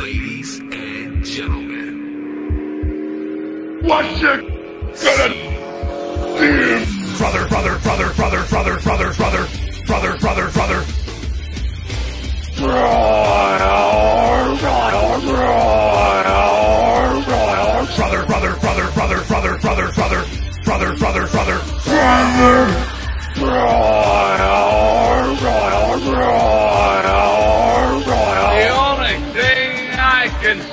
Ladies and gentlemen, What you gonna do? Brother, brother, brother, brother, brother, brother, brother, brother, brother, brother. Brother, brother, brother, brother, brother, brother, brother, brother, brother, brother, The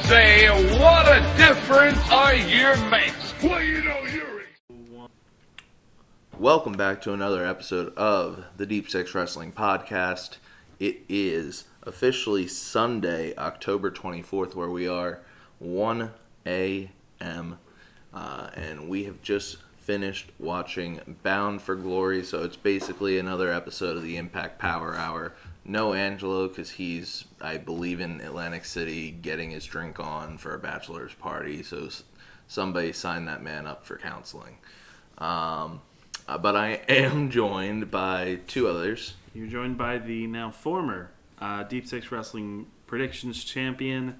say, what a difference a year makes. Well, you know you're. Welcome back to another episode of the Deep Six Wrestling Podcast. It is officially Sunday, October 24th, where we are 1 a.m. Uh, and we have just finished watching Bound for Glory, so it's basically another episode of the Impact Power Hour. No Angelo, because he's, I believe, in Atlantic City getting his drink on for a bachelor's party, so somebody sign that man up for counseling. Um, uh, but I am joined by two others. You're joined by the now former uh, Deep Six Wrestling Predictions Champion.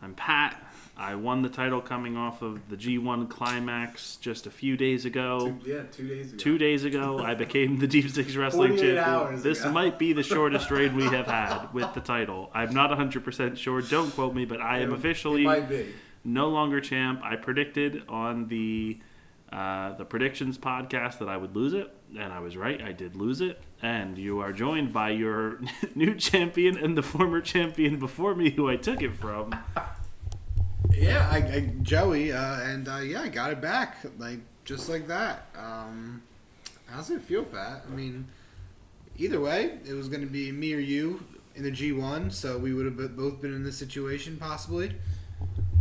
I'm Pat. I won the title coming off of the G1 Climax just a few days ago. Yeah, two days ago. Two days ago, I became the Deep Six Wrestling 48 Champion. hours This ago. might be the shortest reign we have had with the title. I'm not 100% sure. Don't quote me, but I am officially It might be. no longer champ. I predicted on the uh, the predictions podcast that I would lose it, and I was right. I did lose it. And you are joined by your new champion and the former champion before me, who I took it from. Yeah, I, I Joey, uh, and uh, yeah, I got it back, like just like that. Um, how's it feel, Pat? I mean, either way, it was going to be me or you in the G1, so we would have both been in this situation possibly.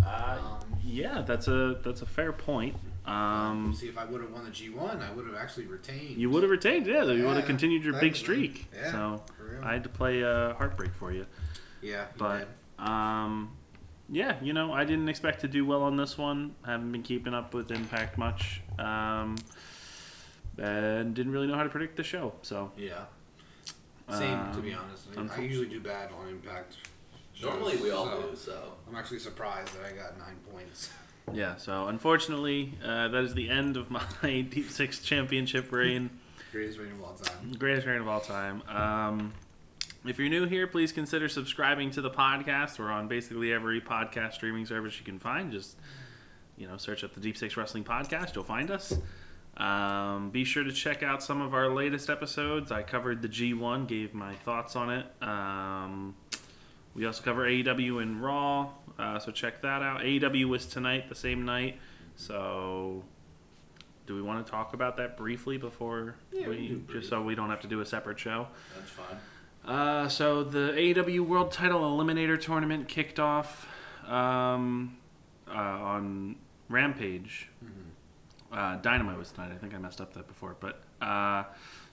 Uh, Um, yeah, that's a that's a fair point. Um, see if I would have won the G1, I would have actually retained. you would have retained, yeah. You would have continued your big streak. Yeah, so. I had to play uh, heartbreak for you. yeah, you But did. um, yeah, you know, I didn't expect to do well on this one. Haven't been keeping up with Impact much, um, and didn't really know how to predict the show. So yeah, same to um, be honest. I, unfo- I usually do bad on Impact. Normally we all so do, so. I'm actually surprised that I got nine points. yeah, so unfortunately, uh, that is the end of my Deep Six Championship reign. Greatest rating of all time. Greatest reign of all time. Um, if you're new here, please consider subscribing to the podcast. We're on basically every podcast streaming service you can find. Just you know, search up the Deep Six Wrestling Podcast. You'll find us. Um, be sure to check out some of our latest episodes. I covered the G1, gave my thoughts on it. Um, we also cover AEW and Raw, uh, so check that out. AEW was tonight, the same night. So, do we want to talk about that briefly before Yeah, we we, just so we don't have to do a separate show? That's fine. Uh, so the AEW World Title Eliminator Tournament kicked off um, uh, on Rampage. Uh, Dynamite was tonight. I think I messed up that before, but uh,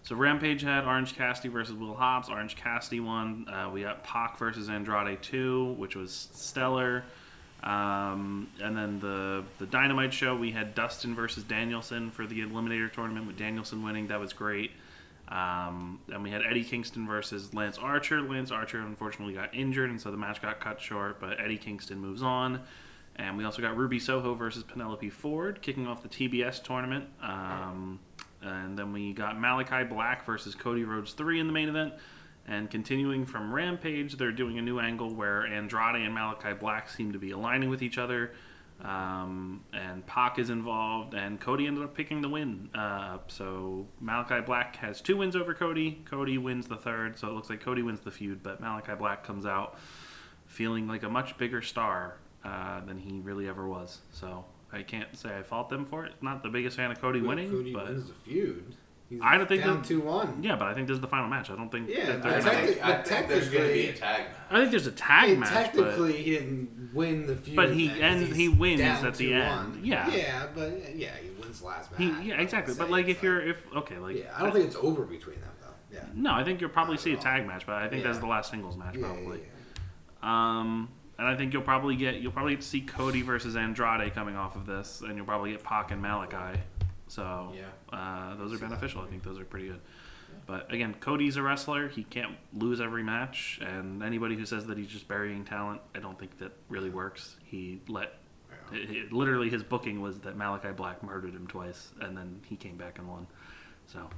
so Rampage had Orange Cassidy versus Will Hobbs. Orange Cassidy won. Uh, we got Pac versus Andrade two, which was stellar. Um, and then the the Dynamite show, we had Dustin versus Danielson for the Eliminator tournament with Danielson winning. That was great. Um, and we had Eddie Kingston versus Lance Archer. Lance Archer unfortunately got injured, and so the match got cut short. But Eddie Kingston moves on. And we also got Ruby Soho versus Penelope Ford kicking off the TBS tournament. Um, and then we got Malakai Black versus Cody Rhodes 3 in the main event. And continuing from Rampage, they're doing a new angle where Andrade and Malakai Black seem to be aligning with each other. Um, and Pac is involved, and Cody ended up picking the win. Uh, so Malakai Black has two wins over Cody. Cody wins the third, so it looks like Cody wins the feud, but Malakai Black comes out feeling like a much bigger star uh, than he really ever was. So I can't say I fault them for it. Not the biggest fan of Cody winning, Cody but wins the feud. He's I don't think down two one. yeah, but I think this is the final match. I don't think Yeah, that they're I gonna- technically- I think there's going to be a tag match. I think there's a tag Hey, match, technically, he didn't win the feud. But he then, 'cause ends- he wins at the 2-1. end. Yeah. Yeah, but yeah, he wins last match. he, yeah, exactly. But like, It's if you're if okay, like yeah, I don't think it's over between them though. Yeah. no, I think you'll probably Not see a tag match, but I think that's the last singles match Yeah, yeah, probably. yeah. Um, and I think you'll probably get you'll probably get to see Cody versus Andrade coming off of this, and you'll probably get Pac and Malakai. So Yeah. uh, those are beneficial. I think those are pretty good. But again, Cody's a wrestler. He can't lose every match. And anybody who says that he's just burying talent, I don't think that really works. He let. Yeah. It, it- literally, his booking was that Malakai Black murdered him twice, and then he came back and won. So,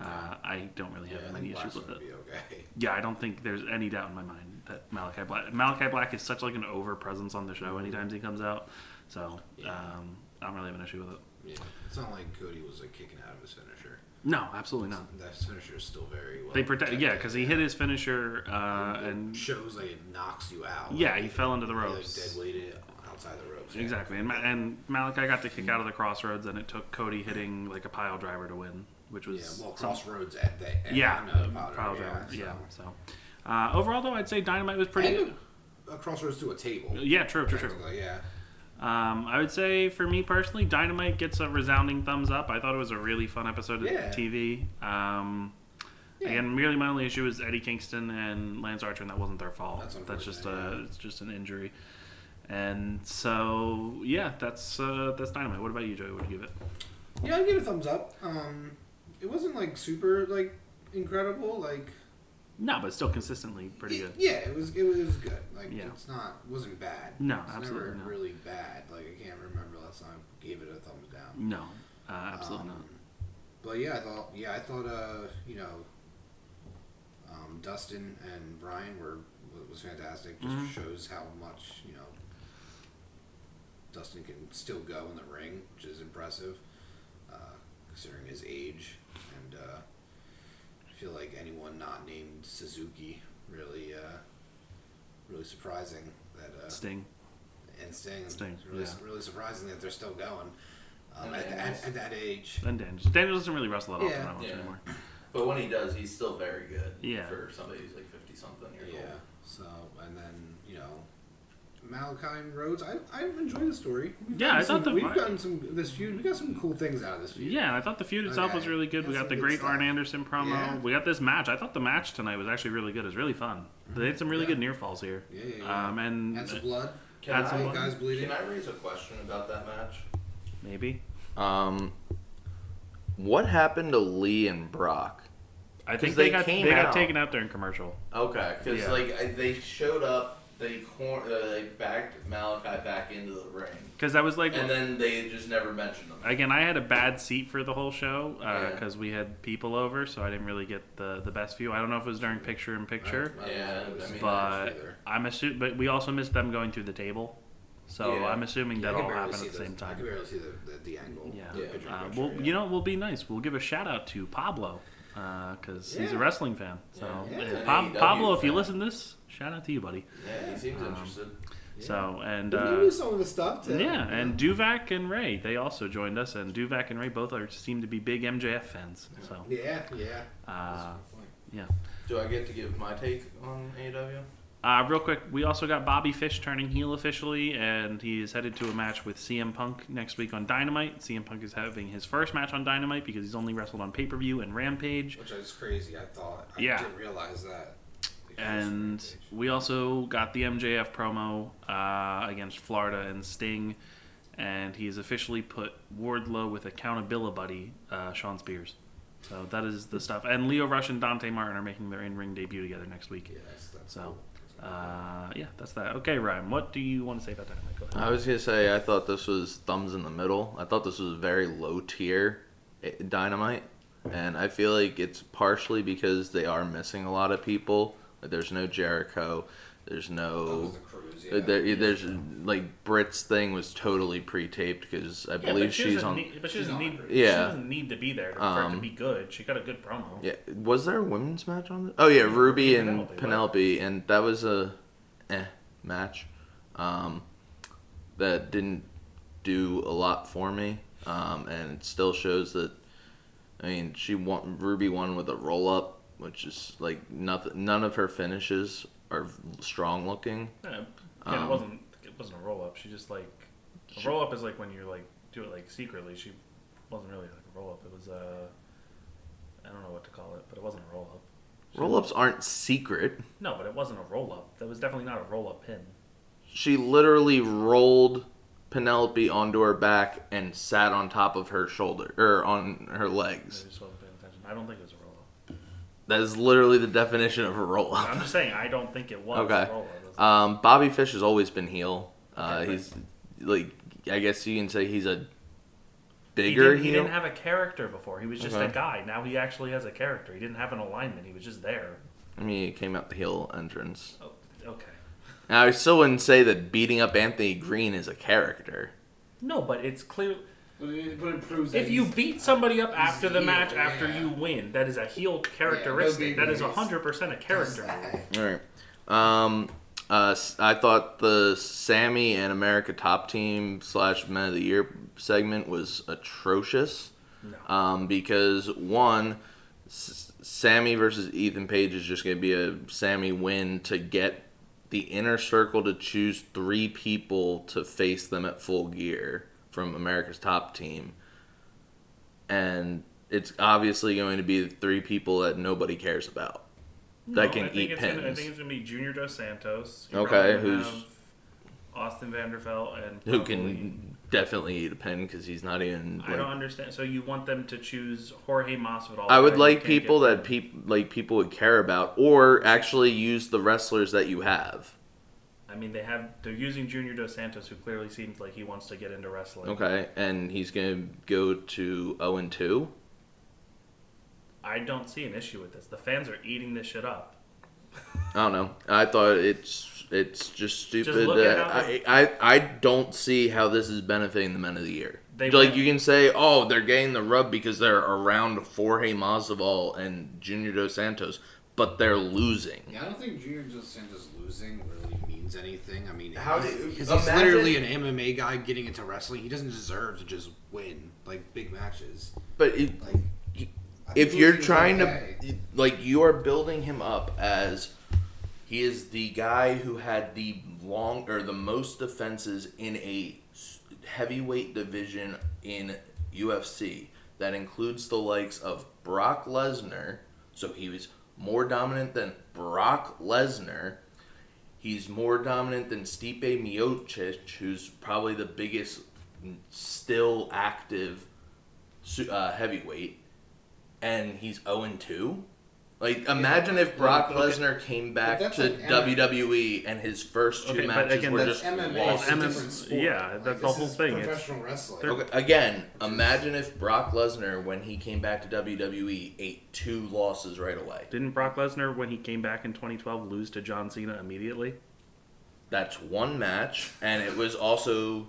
uh, I don't really have Yeah, any issues with it. okay. Yeah, I don't think there's any doubt in my mind that Malakai Black Malakai Black is such like an over presence on the show anytime he comes out. So Yeah. um, I don't really have an issue with it. Yeah, it's not like Cody was like kicking out of his finisher. No, absolutely not. That finisher is still very well. They protect, yeah, because he hit his finisher uh, It and shows like it knocks you out. yeah, Like, he fell into the He, like, ropes. dead weighted outside the ropes. yeah. Exactly, and, Ma- and Malakai got to kick out of the crossroads, and it took Cody hitting like a pile driver to win, which Yeah, was well, some- crossroads at the end. yeah, of the pile driver, yeah. yeah. so. So uh, overall, though, I'd say Dynamite was pretty. And a crossroads to a table. Yeah, true, true, true. Yeah. Um, I would say for me personally, Dynamite gets a resounding thumbs up. I thought it was a really fun episode of Yeah. TV. Um, Yeah. Again, really my only issue is Eddie Kingston and Lance Archer, and that wasn't their fault. That's That's, just a it's just an injury. And so yeah, that's uh, that's Dynamite. What about you, Joey? What do you give it? Yeah, I give it a thumbs up. Um, it wasn't like super like incredible. Like No, but still consistently pretty good. Yeah, it was it was good. Like Yeah. it's not wasn't bad. No, it's absolutely never not. really bad. Like I can't remember last time I gave it a thumbs down. No, uh, absolutely Um, not. But yeah, I thought yeah I thought uh you know um, Dustin and Brian were was fantastic. Just Mhm. shows how much you know Dustin can still go in the ring, which is impressive uh, considering his age. And uh, feel like anyone not named Suzuki really uh, really surprising that uh, Sting. and Sting. Sting, It's really, yeah. really surprising that they're still going um, at, at, at that age. And Daniels. Daniels doesn't really wrestle that often Yeah. that much Yeah. anymore. But when he does, he's still very good. Yeah. For somebody who's like fifty something years Yeah. old. So and then you know, Malakai and Rhodes. I I enjoyed the story. We've Yeah, gotten I thought some, the- we've gotten some this feud. We got some cool things out of this feud. Yeah, and I thought the feud itself was really good. We got the good great stuff. Arn Anderson promo. Yeah. We got this match. I thought the match tonight was actually really good. It was really fun. They had some really Yeah. good near falls here. Yeah, yeah, yeah. Um, and And some blood. Can Had I, some Guys bleeding. Can I raise a question about that match? maybe. Um, what happened to Lee and Brock? I think they, they got came they got taken out during commercial. Okay, because Yeah. like I, they showed up, they cor- uh, they backed Malakai back into the ring, Because that was like and then they just never mentioned them. again, I had a bad seat for the whole show Yeah. because we had people over, so I didn't really get the the best view. I don't know if it was during picture in picture, I don't Yeah, if I mean, but. I'm assuming. But we also missed them going through the table, so Yeah. I'm assuming Yeah, that all happened at the same I time. could barely see the, the, the angle. Yeah. the picture Uh, picture, well, yeah. you know, we'll be nice. We'll give a shout out to Pablo because he's a wrestling fan. So Yeah. uh, Yeah. Pa- AEW Pablo, if you listen to this, shout out to you, buddy. Yeah, he seems interested. So and But uh, we knew some of the stuff too. yeah, and Duvak and Ray they also joined us, and Duvak and Ray both are seem to be big MJF fans. So yeah, yeah. uh, yeah. Do I get to give my take on AEW? Uh, real quick, we also got Bobby Fish turning heel officially, and he is headed to a match with CM Punk next week on Dynamite. CM Punk is having his first match on Dynamite because he's only wrestled on pay per view and Rampage. Which is crazy. I thought. I Yeah. didn't realize that. And we also got the MJF promo uh, against Florida and Sting, and he's officially put Wardlow with accountability buddy uh, Shawn Spears. So that is the stuff. And Lio Rush and Dante Martin are making their in ring debut together next week. Yeah, that's, that's So, cool. uh, yeah, that's that. Okay, Ryan, what do you want to say about that? I was gonna say I thought this was thumbs in the middle. I thought this was very low tier eh, dynamite, and I feel like it's partially because they are missing a lot of people. Like there's no Jericho, there's no. was the cruise, uh, yeah. There, there's like Britt's thing was totally pre-taped because I believe she's on. but she doesn't need- She doesn't need to be there for it to Um, be good. She got a good promo. Yeah, was there a women's match on this? Oh yeah, Ruby and Penelope, Penelope, and that was a eh match. Um, that didn't do a lot for me. Um, and it still shows that. I mean, she won. Ruby won with a roll up, which is like nothing. None of her finishes are strong looking. Yeah, Um, it wasn't. It wasn't a roll up. She just like a roll up is like when you like do it like secretly. She wasn't really like a roll up. It was uh, I don't know what to call it, but it wasn't a roll up. Roll ups aren't secret. No, but it wasn't a roll up. That was definitely not a roll up pin. She literally rolled Penelope onto her back and sat on top of her shoulder or on her I legs. just wasn't paying attention. I don't think it was a. That is literally the definition of a roll up. I'm just saying, I don't think it was. Okay. Um, Bobby Fish has always been heel. Uh, Okay, he's like, I guess you can say he's a he, bigger didn't, he heel. didn't have a character before. He was just Okay. a guy. Now he actually has a character. He didn't have an alignment. He was just there. I mean, he came out the heel entrance. Oh, okay. Now, I still wouldn't say that beating up Anthony Greene is a character. No, but it's clear. But it, but it proves that If you he's- beat somebody up after the heel, match, after yeah. you win, that is a heel characteristic. no that is big hundred percent a character. that. All right. Um, uh, s- I thought the Sammy and America Top Team slash Men of the Year segment was atrocious. No. Um, because one, S- Sammy versus Ethan Page is just going to be a Sammy win to get the inner circle to choose three people to face them at full gear from America's Top Team. And it's obviously going to be the three people that nobody cares about. No, that can eat it's Gonna, I think it's gonna be Junior Dos Santos. Okay, who's- Austin Vanderford and who can definitely eat a pin because he's not even. I don't understand. So you want them to choose Jorge Masvidal? I would like people that peop, like people would care about, or actually use the wrestlers that you have. I mean, they have. They're using Junior Dos Santos, who clearly seems like he wants to get into wrestling. Okay, and he's gonna go to zero and two. I don't see an issue with this. The fans are eating this shit up. I don't know. I thought it's it's just stupid. look that- at how I, I I don't see how this is benefiting the men of the year. They like went- you can say, oh, they're getting the rub because they're around Jorge Masvidal and Junior Dos Santos, but they're losing. Yeah, I don't think Junior Dos Santos losing really means anything. I mean, How he's, do- 'cause he's imagine- literally an MMA guy getting into wrestling. He doesn't deserve to just win like big matches. But it, Like, I if you're trying okay. to like you are building him up as he is the guy who had the long or the most defenses in a heavyweight division in UFC that includes the likes of Brock Lesnar so he was more dominant than Brock Lesnar he's more dominant than Stipe Miocic who's probably the biggest still active uh, heavyweight and he's 0 2. Like, imagine if Brock okay. Lesnar came back to like MMA. WWE and his first two Okay, matches again, were just MMA. lost. It's a sport. yeah, Like, that's the whole is thing. It's- Professional wrestling. Okay, again, imagine if Brock Lesnar, when he came back to WWE, ate two losses right away. Didn't Brock Lesnar, when he came back in 2012, lose to John Cena immediately? That's one match, and it was also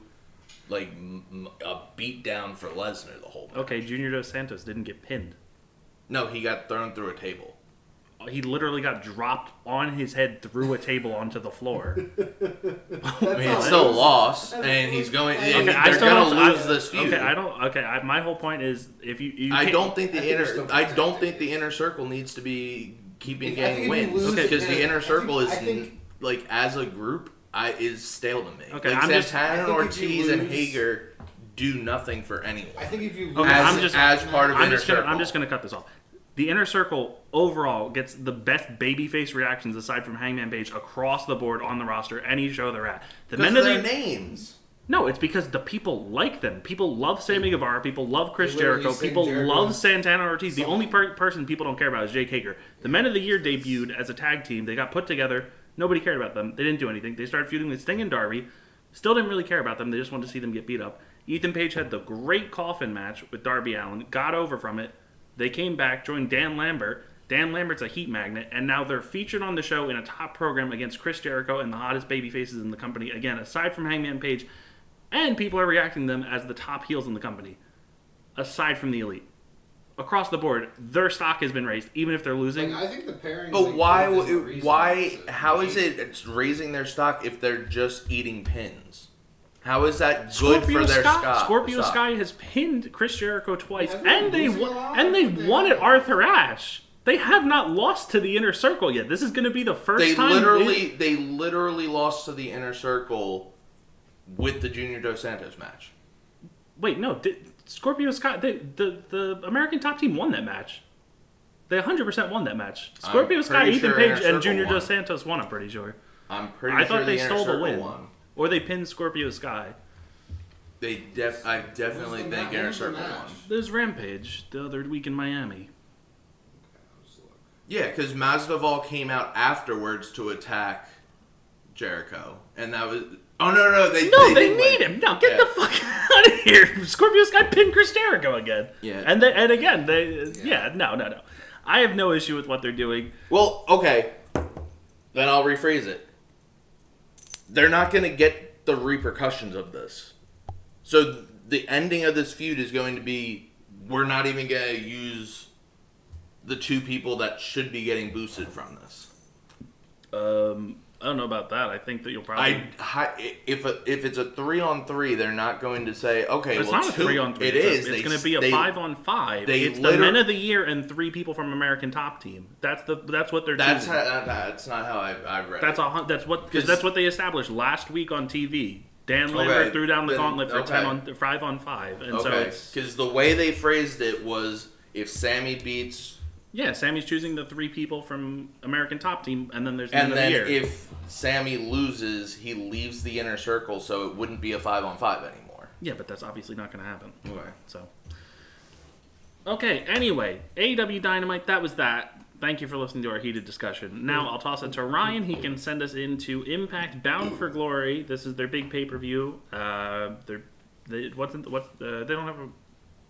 like m- m- a beatdown for Lesnar the whole. Match. Okay, Junior Dos Santos didn't get pinned. No, he got thrown through a table. He literally got dropped on his head through a table onto the floor. I mean, it's still a loss, and he's going. and Okay, I they're still gonna don't, lose I, this feud. Okay, I don't. Okay, I, my whole point is if you, you I can't- don't think the I think they're inner. still I don't think the inner circle needs to be keeping If- I getting think if you wins lose because it, the then inner I circle think- is think- like as a group, I is stale to me. Okay, like I'm just- Santana I and think if you Ortiz and lose- Hager do nothing for anyone. I think if you Okay, as, I'm just- as part of I'm inner just gonna. circle. I'm just gonna cut this off. The inner circle overall gets the best babyface reactions aside from Hangman Page across the board on the roster any show they're at. The men of their the names. no, it's because the people like them. People love Sammy Guevara. People love Chris Jericho. People Jericho love Santana Ortiz. The only per- person people don't care about is Jake Hager. The Men of the Year debuted as a tag team. They got put together. Nobody cared about them. They didn't do anything. They started feuding with Sting and Darby. Still didn't really care about them. They just wanted to see them get beat up. Ethan Page had the great coffin match with Darby Allin. Got over from it. They came back, joined Dan Lambert. Dan Lambert's a heat magnet, and now they're featured on the show in a top program against Chris Jericho and the hottest baby faces in the company. Again, aside from Hangman Page, and people are reacting to them as the top heels in the company. Aside from the elite, across the board, their stock has been raised, even if they're losing. Like, I think the pairing. But why? Why? How is it it's raising their stock if they're just eating pins? How is that good Scorpio for their Sky, stock? Scorpio stock? Sky has pinned Chris Jericho twice, Yeah, and they won, and they but they won at Arthur Ashe. They have not lost to the inner circle yet. This is going to be the first They time. literally, they literally lost to the inner circle with the Junior Dos Santos match. wait, no, did, Scorpio Sky. They, the the American top team won that match. They 100% won that match. Scorpio Sky, pretty Ethan Page, and Junior won. Dos Santos won. I'm pretty sure. I'm pretty I sure thought they inner stole the circle win, won. Or they pinned Scorpio Sky. They def, I definitely Who's the think ma- inner who's the circle match? won. There's Rampage the other week in Miami. Yeah, because Masvidal came out afterwards to attack Jericho, and that was. Oh no, no, they No, they, did need win. him. No, get Yeah. the fuck out of here. Scorpio's got pinned Chris Jericho again. Yeah. And they, and again, they uh, yeah. no, no, no. I have no issue with what they're doing. Well, okay. Then I'll rephrase it. They're not going to get the repercussions of this. So the ending of this feud is going to be we're not even going to use the two people that should be getting boosted from this. Um, I don't know about that. I think that you'll probably. I if a, if it's a three on three, they're not going to say okay. it's well, not a three on three. It it's is. A, it's going to be a they- five on five. they It's the men of the year and three people from American Top Team. That's the that's what they're. Doing. That's choosing. how, that, that's not how I I read. That's it. a that's what because 'Cause- that's what they established last week on TV. Dan Lambert Okay, threw down the then- gauntlet for ten on five on five, and so okay it's because the way they phrased it was if Sammy beats yeah. Sammy's choosing the three people from American Top Team, and then there's the And men then of the year. if Sammy loses, he leaves the inner circle, so it wouldn't be a five on five anymore. yeah, but that's obviously not going to happen. Okay. So okay. Anyway, AEW Dynamite. That was that. Thank you for listening to our heated discussion. Now I'll toss it to Ryan. He can send us into Impact Bound for Glory. This is their big pay per view. Uh, they're they what's in, what's uh, they don't have a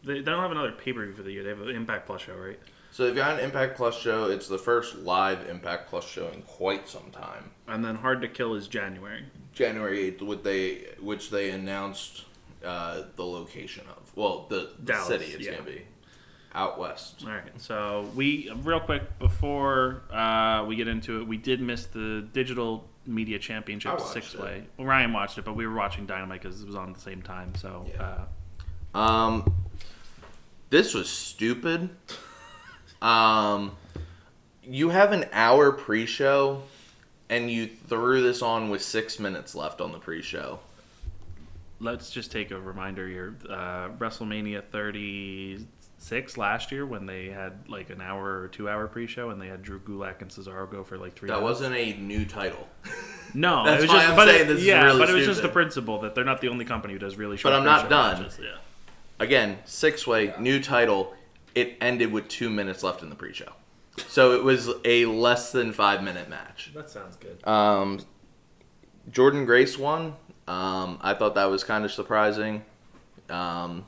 they, they don't have another pay per view for the year. They have an Impact Plus show, right? So if you got an Impact Plus show, it's the first live Impact Plus show in quite some time. And then Hard to Kill is January. January eighth, which they which they announced uh, the location of. Well, the, Dallas, city it's yeah. gonna be out west. All right. So we real quick before uh, we get into it, we did miss the digital media championship six way. Well, Ryan watched it, but we were watching Dynamite because it was on at the same time. So Yeah. uh, Um, this was stupid. Um, you have an hour pre-show, and you threw this on with six minutes left on the pre-show. let's just take a reminder here. Uh, WrestleMania 36 last year when they had like an hour or two hour pre show and they had Drew Gulak and Cesaro go for like three. That hours. wasn't a new title. No, That's it was why just, I'm but saying it, this is yeah, really but it was just the principle that they're not the only company who does really short. But I'm not done. matches, Yeah. Again, six-way, new title. It ended with two minutes left in the pre-show, so it was a less than five-minute match. That sounds good. Um, Jordynne Grace won. Um, I thought that was kind of surprising. Um,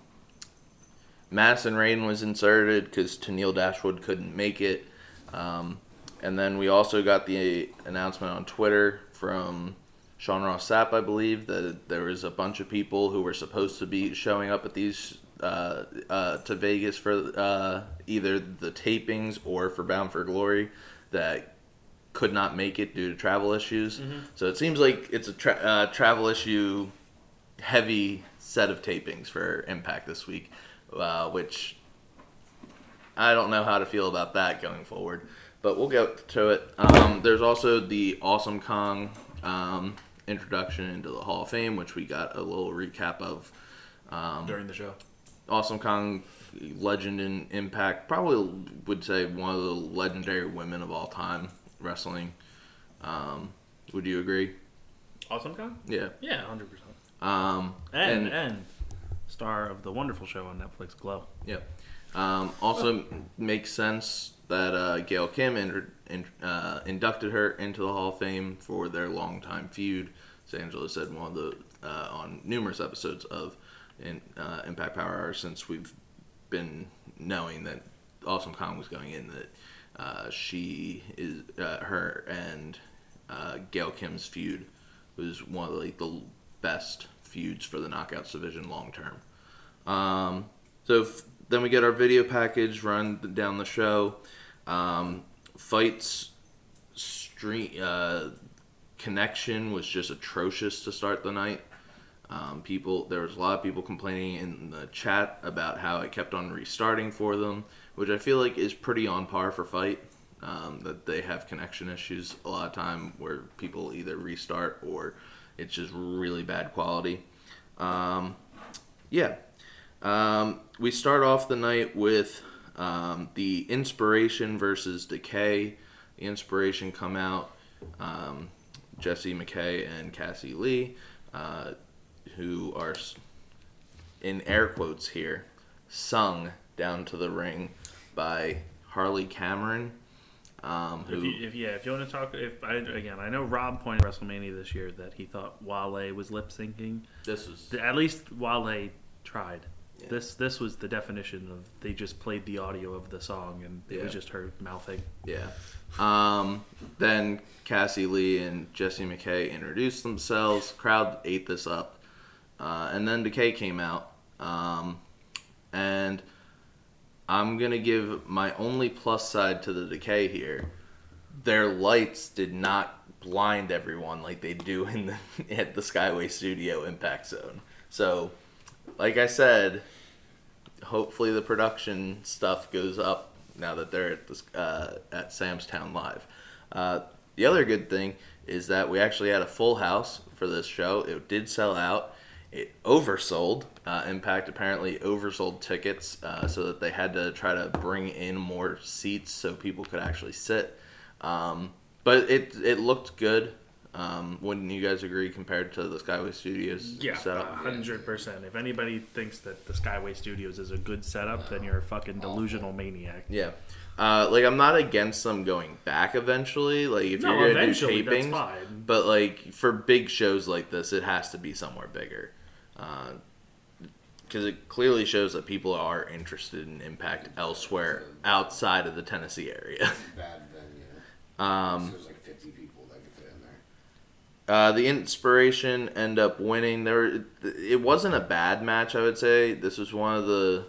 Madison Rayne was inserted because Tennille Dashwood couldn't make it. Um, and then we also got the announcement on Twitter from Sean Ross Sapp, I believe, that there was a bunch of people who were supposed to be showing up at these uh, uh, to Vegas for uh, either the tapings or for Bound for Glory that could not make it due to travel issues. So it seems like it's a tra- uh, travel issue heavy set of tapings for Impact this week, uh, which I don't know how to feel about that going forward. But we'll get to it. Um, there's also the Awesome Kong um, introduction into the Hall of Fame, which we got a little recap of. Um, During the show. Awesome Kong, legend and Impact, probably would say one of the legendary women of all time wrestling. Um, would you agree? Awesome Con? Yeah. Yeah, hundred percent. Um, And, and and star of the wonderful show on Netflix, Glow. yeah. Um, also makes sense that uh, Gail Kim in, in, uh, inducted her into the Hall of Fame for their longtime feud. As Angela said, one of the uh, on numerous episodes of in, uh, Impact Power Hour since we've been knowing that Awesome Kong was going in that uh, she is uh, her and uh, Gail Kim's feud was one of like the best feuds for the Knockouts division long term. Um, so then we get our video package, run down the show. Um, fights, street uh, connection was just atrocious to start the night. Um, people, there was a lot of people complaining in the chat about how it kept on restarting for them, which I feel like is pretty on par for FITE. Um, that they have connection issues a lot of time where people either restart or it's just really bad quality. Um, yeah, um, we start off the night with um, the Inspiration versus Decay. The Inspiration come out. Um, Jessie McKay and Cassie Lee, uh, who are in air quotes here, sung down to the ring by Harley Cameron. Um, who, If, you, if yeah, if you want to talk, if I again, I know Rob pointed at WrestleMania this year that he thought Wale was lip syncing. this was At least Wale tried. Yeah. This this was the definition of they just played the audio of the song and it Yeah. was just her mouthing. Yeah. Um, then Cassie Lee and Jessie McKay introduced themselves. Crowd ate this up. Uh, and then Decay came out. Um, and I'm going to give my only plus side to the Decay here. Their lights did not blind everyone like they do in the, at the Skyway Studio Impact Zone. So, like I said, hopefully the production stuff goes up now that they're at uh, at Sam's Town Live. Uh, the other good thing is that we actually had a full house for this show. It did sell out. It oversold. Uh, Impact apparently oversold tickets, uh, so that they had to try to bring in more seats so people could actually sit. Um, but it it looked good. Um, wouldn't you guys agree compared to the Skyway Studios Yeah, setup? hundred percent. If anybody thinks that the Skyway Studios is a good setup, then you're a fucking delusional maniac. Yeah. Uh, like I'm not against them going back eventually. Like if No, you're gonna do tapings, but like for big shows like this, it has to be somewhere bigger, because it clearly shows that people are interested in Impact elsewhere outside of the Tennessee area. Bad venue. Um, There's like 50 people that could fit in there. Uh, the inspiration end up winning. There, it wasn't a bad match. I would say this was one of the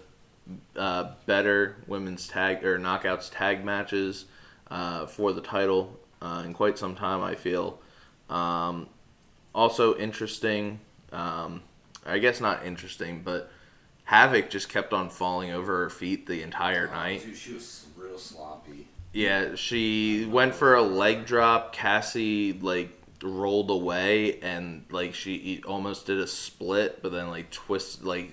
uh, better women's tag or knockouts tag matches uh, for the title uh, in quite some time. I feel. Um, also interesting. Um, I guess not interesting, but Havoc just kept on falling over her feet the entire oh, night. Dude, she was real sloppy. Yeah, she went for a leg drop. Cassie like rolled away and like she almost did a split, but then like twist like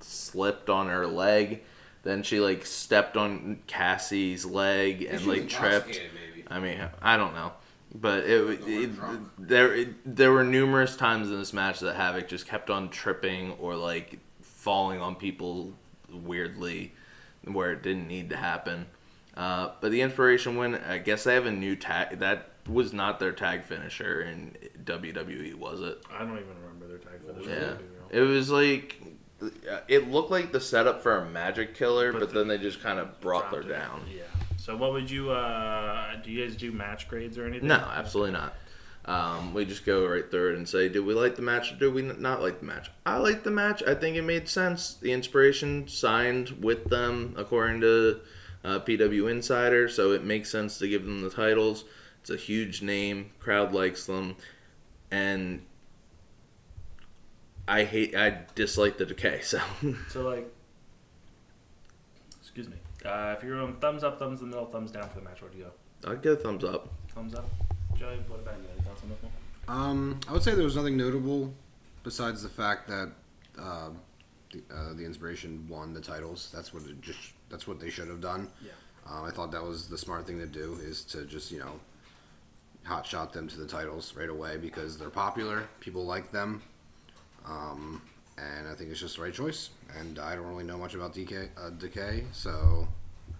slipped on her leg. Then she like stepped on Cassie's leg and like tripped. I mean, I don't know, but it, The word it there it, there were numerous times in this match that Havoc just kept on tripping or like falling on people weirdly where it didn't need to happen. Uh, but the inspiration win, I guess they have a new tag. That was not their tag finisher in WWE, was it? I don't even remember their tag finisher. Yeah, it was like it looked like the setup for a magic killer, But but, the- then they just kind of brought her Dropped it. down. Yeah. So what would you? uh Do you guys do match grades or anything? No, absolutely not. Um, we just go right through it and say, did we like the match or did we not like the match? I like the match. I think it made sense. The inspiration signed with them, according to uh, PW Insider, so it makes sense to give them the titles. It's a huge name. Crowd likes them, and I hate. I dislike the decay. So So like. Uh, if you're on thumbs up, thumbs in the middle, thumbs down for the match, where do you go? I'd go thumbs up. Thumbs up. Joey, what about you? Any thoughts on this one? Um, I would say there was nothing notable besides the fact that uh, the, uh, the inspiration won the titles. That's what it just that's what they should have done. Yeah. Um, I thought that was the smart thing to do is to just you know hot shot them to the titles right away because they're popular. People like them. Um, and I think it's just the right choice. And I don't really know much about DK, uh, Decay, so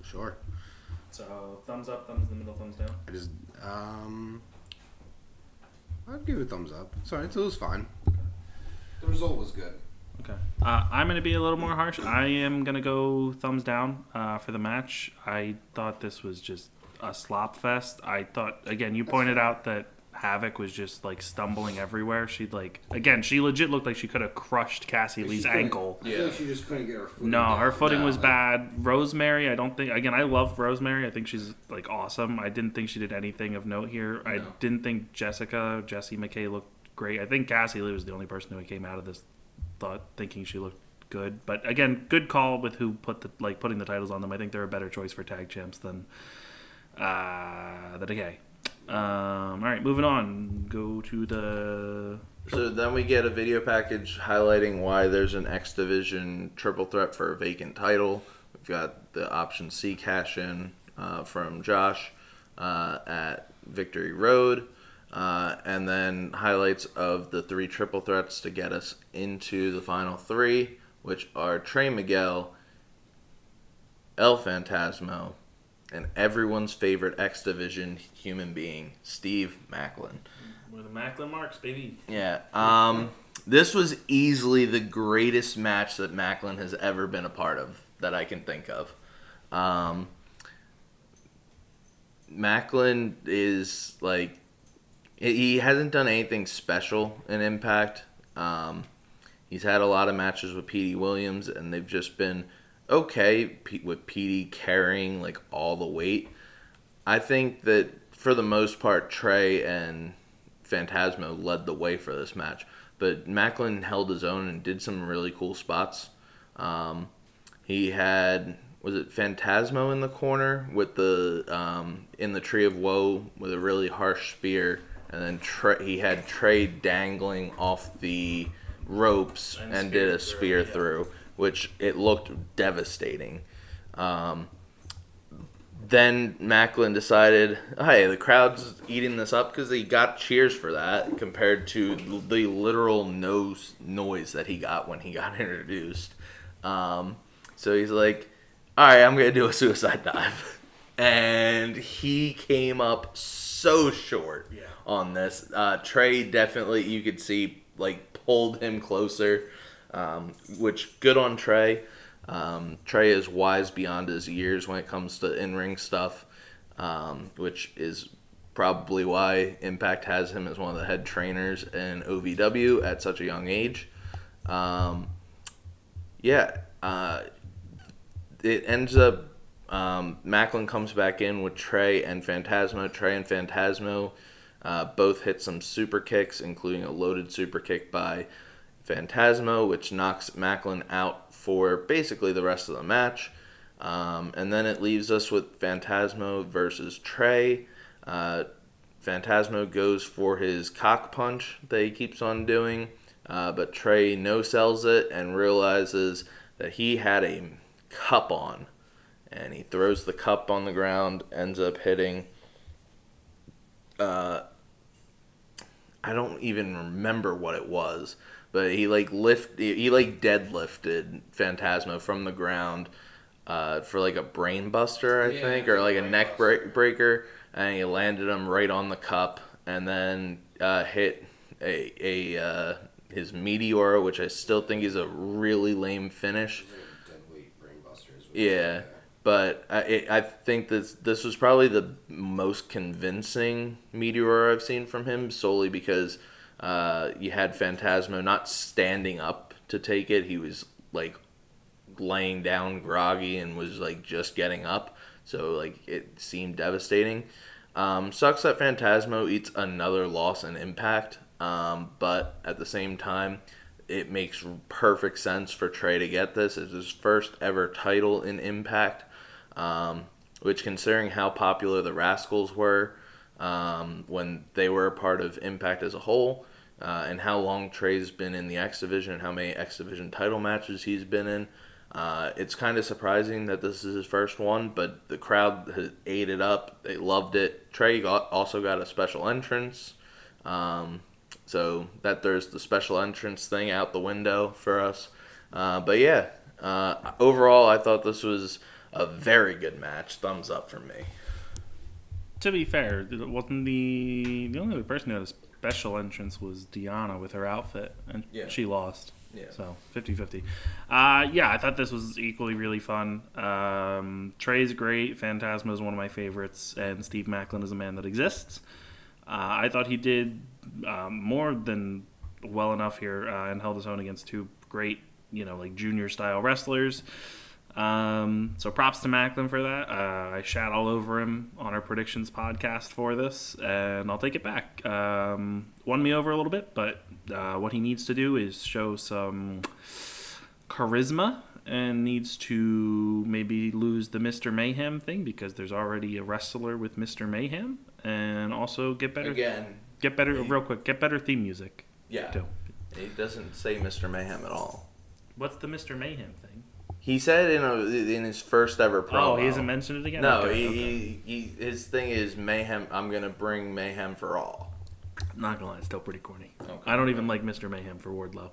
sure. So thumbs up, thumbs in the middle, thumbs down. I just um, I'd give it a thumbs up. Sorry, it was fine. The result was good. Okay. Uh, I'm going to be a little more harsh. I am going to go thumbs down uh, for the match. I thought this was just a slop fest. I thought, again, you pointed out that Havoc was just like stumbling everywhere. She'd like, again, she legit looked like she could have crushed Cassie Lee's She couldn't- ankle. I feel like she just couldn't get her foot. No, her footing No, was like- bad. Rosemary, I don't think. Again, I love Rosemary. I think she's like awesome. I didn't think she did anything of note here. I No. didn't think Jessica, Jessie McKay looked great. I think Cassie Lee was the only person who came out of this thought thinking she looked good. But again, good call with who put the like putting the titles on them. I think they're a better choice for tag champs than uh, the Decay. Um, all right, moving on. Go to the So then we get a video package highlighting why there's an X Division triple threat for a vacant title. We've got the option C cash in uh, from Josh uh, at Victory Road. Uh, and then highlights of the three triple threats to get us into the final three, which are Trey Miguel, El Fantasmo, and everyone's favorite X Division human being, Steve Macklin. We're the Macklin Marks, baby. Yeah. Um, this was easily the greatest match that Macklin has ever been a part of that I can think of. Um, Macklin is like he hasn't done anything special in Impact. Um, he's had a lot of matches with Petey Williams, and they've just been okay with Petey carrying like all the weight. I think that for the most part, Trey and Fantasmo led the way for this match, but Macklin held his own and did some really cool spots. Um, he had was it Fantasmo in the corner with the um, in the Tree of Woe with a really harsh spear, and then Trey, he had Trey dangling off the ropes And and, did a through, spear yeah. Which it looked devastating. Um, then Macklin decided, hey, the crowd's eating this up because he got cheers for that compared to the literal nose noise that he got when he got introduced. Um, so he's like, all right, I'm gonna do a suicide dive, and he came up so short Yeah. on this. Uh, Trey definitely, you could see, like pulled him closer, um, which good on Trey. Um, Trey is wise beyond his years when it comes to in ring stuff, um, which is probably why Impact has him as one of the head trainers in OVW at such a young age. Um, yeah, uh, it ends up um, Macklin comes back in with Trey and Fantasmo. Trey and Fantasmo uh, both hit some super kicks, including a loaded super kick by Fantasmo, which knocks Macklin out for basically the rest of the match. Um, and then it leaves us with Fantasmo versus Trey. Uh, Fantasmo goes for his cock punch that he keeps on doing, uh, but Trey no sells it and realizes that he had a cup on. And he throws the cup on the ground, ends up hitting. Uh, I don't even remember what it was, but he like lift he, like deadlifted Fantasmo from the ground uh, for like a brain buster, I Yeah, think, or like a neck break, breaker, and he landed him right on the cup, and then uh, hit a a uh, his meteor, which I still think is a really lame finish. Yeah, but I it, I think this this was probably the most convincing meteor I've seen from him, solely because uh, you had Fantasmo not standing up to take it; he was like laying down groggy and was like just getting up. So like it seemed devastating. Um, sucks that Fantasmo eats another loss in Impact, um, but at the same time, it makes perfect sense for Trey to get this. It's his first ever title in Impact, um, which, considering how popular the Rascals were um, when they were a part of Impact as a whole, uh, and how long Trey's been in the X Division and how many X Division title matches he's been in, uh, it's kind of surprising that this is his first one, but the crowd ate it up. They loved it. Trey got, also got a special entrance. Um, so that there's the special entrance thing out the window for us. Uh, but yeah, uh, overall, I thought this was a very good match. Thumbs up for me. To be fair, it wasn't the the only other person who had a special entrance was Deanna with her outfit, and Yeah. she lost. Yeah. So 50-50. Uh, yeah, I thought this was equally really fun. Um, Trey's great. Fantasmo is one of my favorites, and Steve Macklin is a man that exists. Uh, I thought he did um, more than well enough here uh, and held his own against two great, you know, like junior style wrestlers. Um, so props to Macklin for that. Uh, I shat all over him on our predictions podcast for this, and I'll take it back. Um, won me over a little bit, but uh, what he needs to do is show some charisma and needs to maybe lose the Mr. Mayhem thing because there's already a wrestler with Mr. Mayhem, and also get better. Again, Get better, real quick. Get better theme music. yeah, Too. he doesn't say Mr. Mayhem at all. What's the Mr. Mayhem thing? He said in a, in his first ever promo. Oh, he hasn't mentioned it again. No, Okay, he, okay. he, he his thing is mayhem. I'm gonna bring mayhem for all. Not gonna lie, it's still pretty corny. Okay. I don't even like Mr. Mayhem for Wardlow,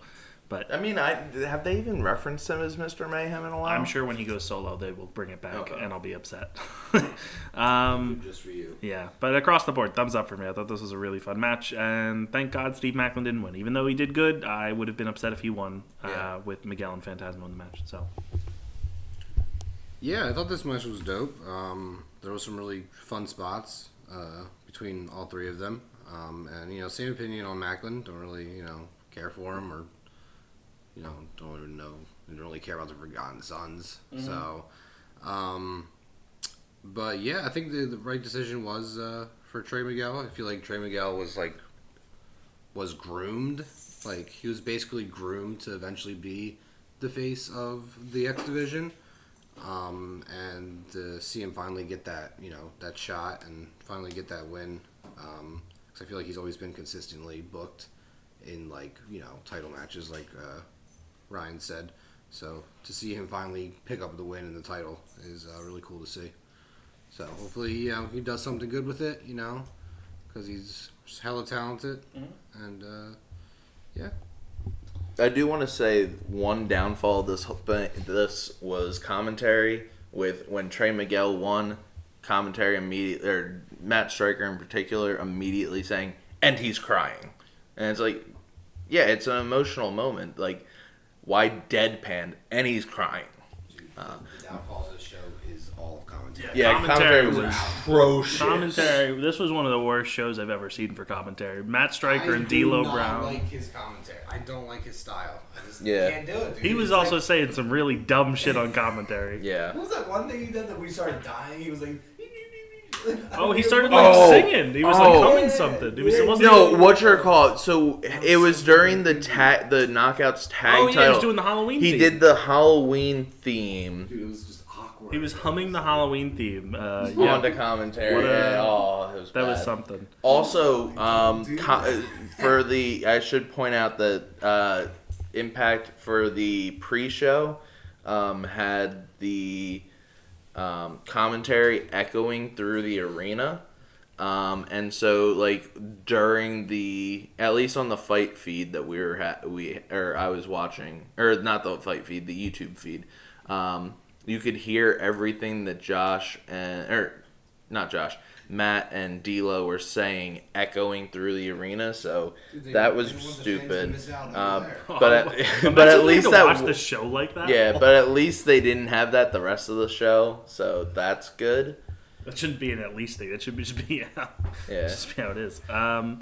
but I mean, I have they even referenced him as Mr. Mayhem in a while? I'm sure when he goes solo, they will bring it back, Okay. and I'll be upset. um, Just for you. yeah, but across the board, thumbs up for me. I thought this was a really fun match, and thank God Steve Macklin didn't win. Even though he did good, I would have been upset if he won uh, with Miguel and Fantasmo in the match. So Yeah, I thought this match was dope. Um, there was some really fun spots uh, between all three of them. Um, and you know, same opinion on Macklin. Don't really, you know, care for him, or you know, don't even know. Don't really care about the Forgotten Sons. So, um, but yeah, I think the, the right decision was uh, for Trey Miguel. I feel like Trey Miguel was like was groomed. Like he was basically groomed to eventually be the face of the X division um, and to see him finally get that you know that shot and finally get that win because I feel like he's always been consistently booked in like you know title matches like uh, Ryan said. So to see him finally pick up the win in the title is uh, really cool to see. So hopefully you know he does something good with it you know because he's hella talented. And uh, yeah. I do want to say one downfall of this whole thing, this was commentary with when Trey Miguel won commentary immediately or Matt Striker in particular immediately saying and he's crying. And it's like yeah, it's an emotional moment. Like why deadpan and he's crying. Um, the downfalls of the show is all of commentary. Yeah, Commentary commentary, was was- atrocious. commentary. This was one of the worst shows I've ever seen for commentary. Matt Striker and D'Lo Brown. I don't like his commentary. I don't like his style. I just Yeah. can't do it. Dude. he was It's also like- saying some really dumb shit on commentary. Yeah. What was that one thing he did that we started dying? He was like, Oh, he started like Oh. singing. He was Oh. like humming something. It was it wasn't No, even- what's your call? So it was during the tag, the knockouts tag Oh yeah, title. he was doing the Halloween. he theme. did the Halloween theme Dude, it was just awkward. He was humming the Halloween theme. Uh, yeah, on the commentary. What a- yeah, oh, it was that was bad. something. Also, um, co- for the I should point out that uh, Impact for the pre-show um, had the um, commentary echoing through the arena. Um, and so, like during the, at least on the FITE feed that we were ha- we or I was watching, or not the FITE feed, the YouTube feed, um, you could hear everything that Josh and or not Josh, Matt and D'Lo were saying echoing through the arena. So they- that was they want the fans to stupid. miss Um, but at, Imagine but at least to that watch the show like that. yeah, but at least they didn't have that the rest of the show, so that's good. that shouldn't be an at least thing. That should be just be how, Yeah. just be how it is. Um,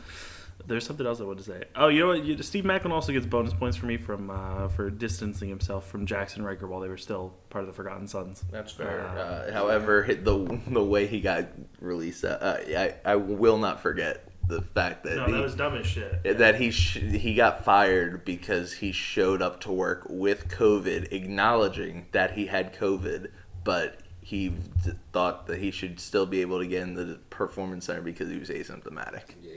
there's something else I wanted to say. Oh, you know what? You, Steve Maclin also gets bonus points for me from uh, for distancing himself from Jaxson Ryker while they were still part of the Forgotten Sons. That's fair. Uh, Uh, however, hit the the way he got released, uh, I I will not forget the fact that no, he, that was dumb as shit. that he sh- he got fired because he showed up to work with COVID, acknowledging that he had COVID, but he d- thought that he should still be able to get in the performance center because he was asymptomatic. Yeah,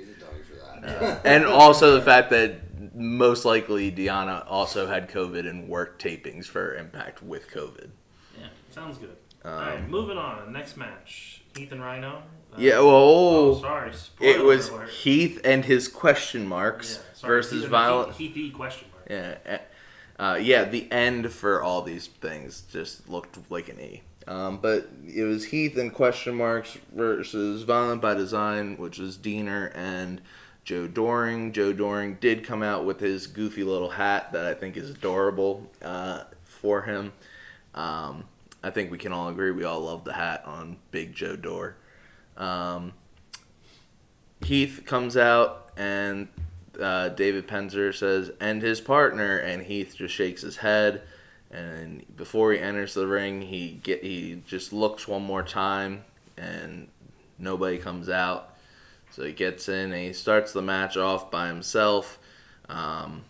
and also the fact that most likely Deonna also had COVID and worked tapings for Impact with COVID. Yeah, sounds good. All right, moving on. Next match, Heath and Rhino. Uh, Yeah, well, Oh, sorry. it was alert. Heath and his question marks Yeah, sorry, versus Violet. Heath, Heath question mark. Yeah, eh, uh, yeah. The end for all these things just looked like an E. Um, but it was Heath and question marks versus Violent by Design, which is Deaner and Joe Doering. Joe Doering did come out with his goofy little hat that I think is adorable uh, for him. Um, I think we can all agree we all love the hat on Big Joe Dore. Um, Heath comes out and uh, David Penzer says, and his partner, and Heath just shakes his head. And before he enters the ring, he get he just looks one more time, and nobody comes out. So he gets in and he starts the match off by himself. Um,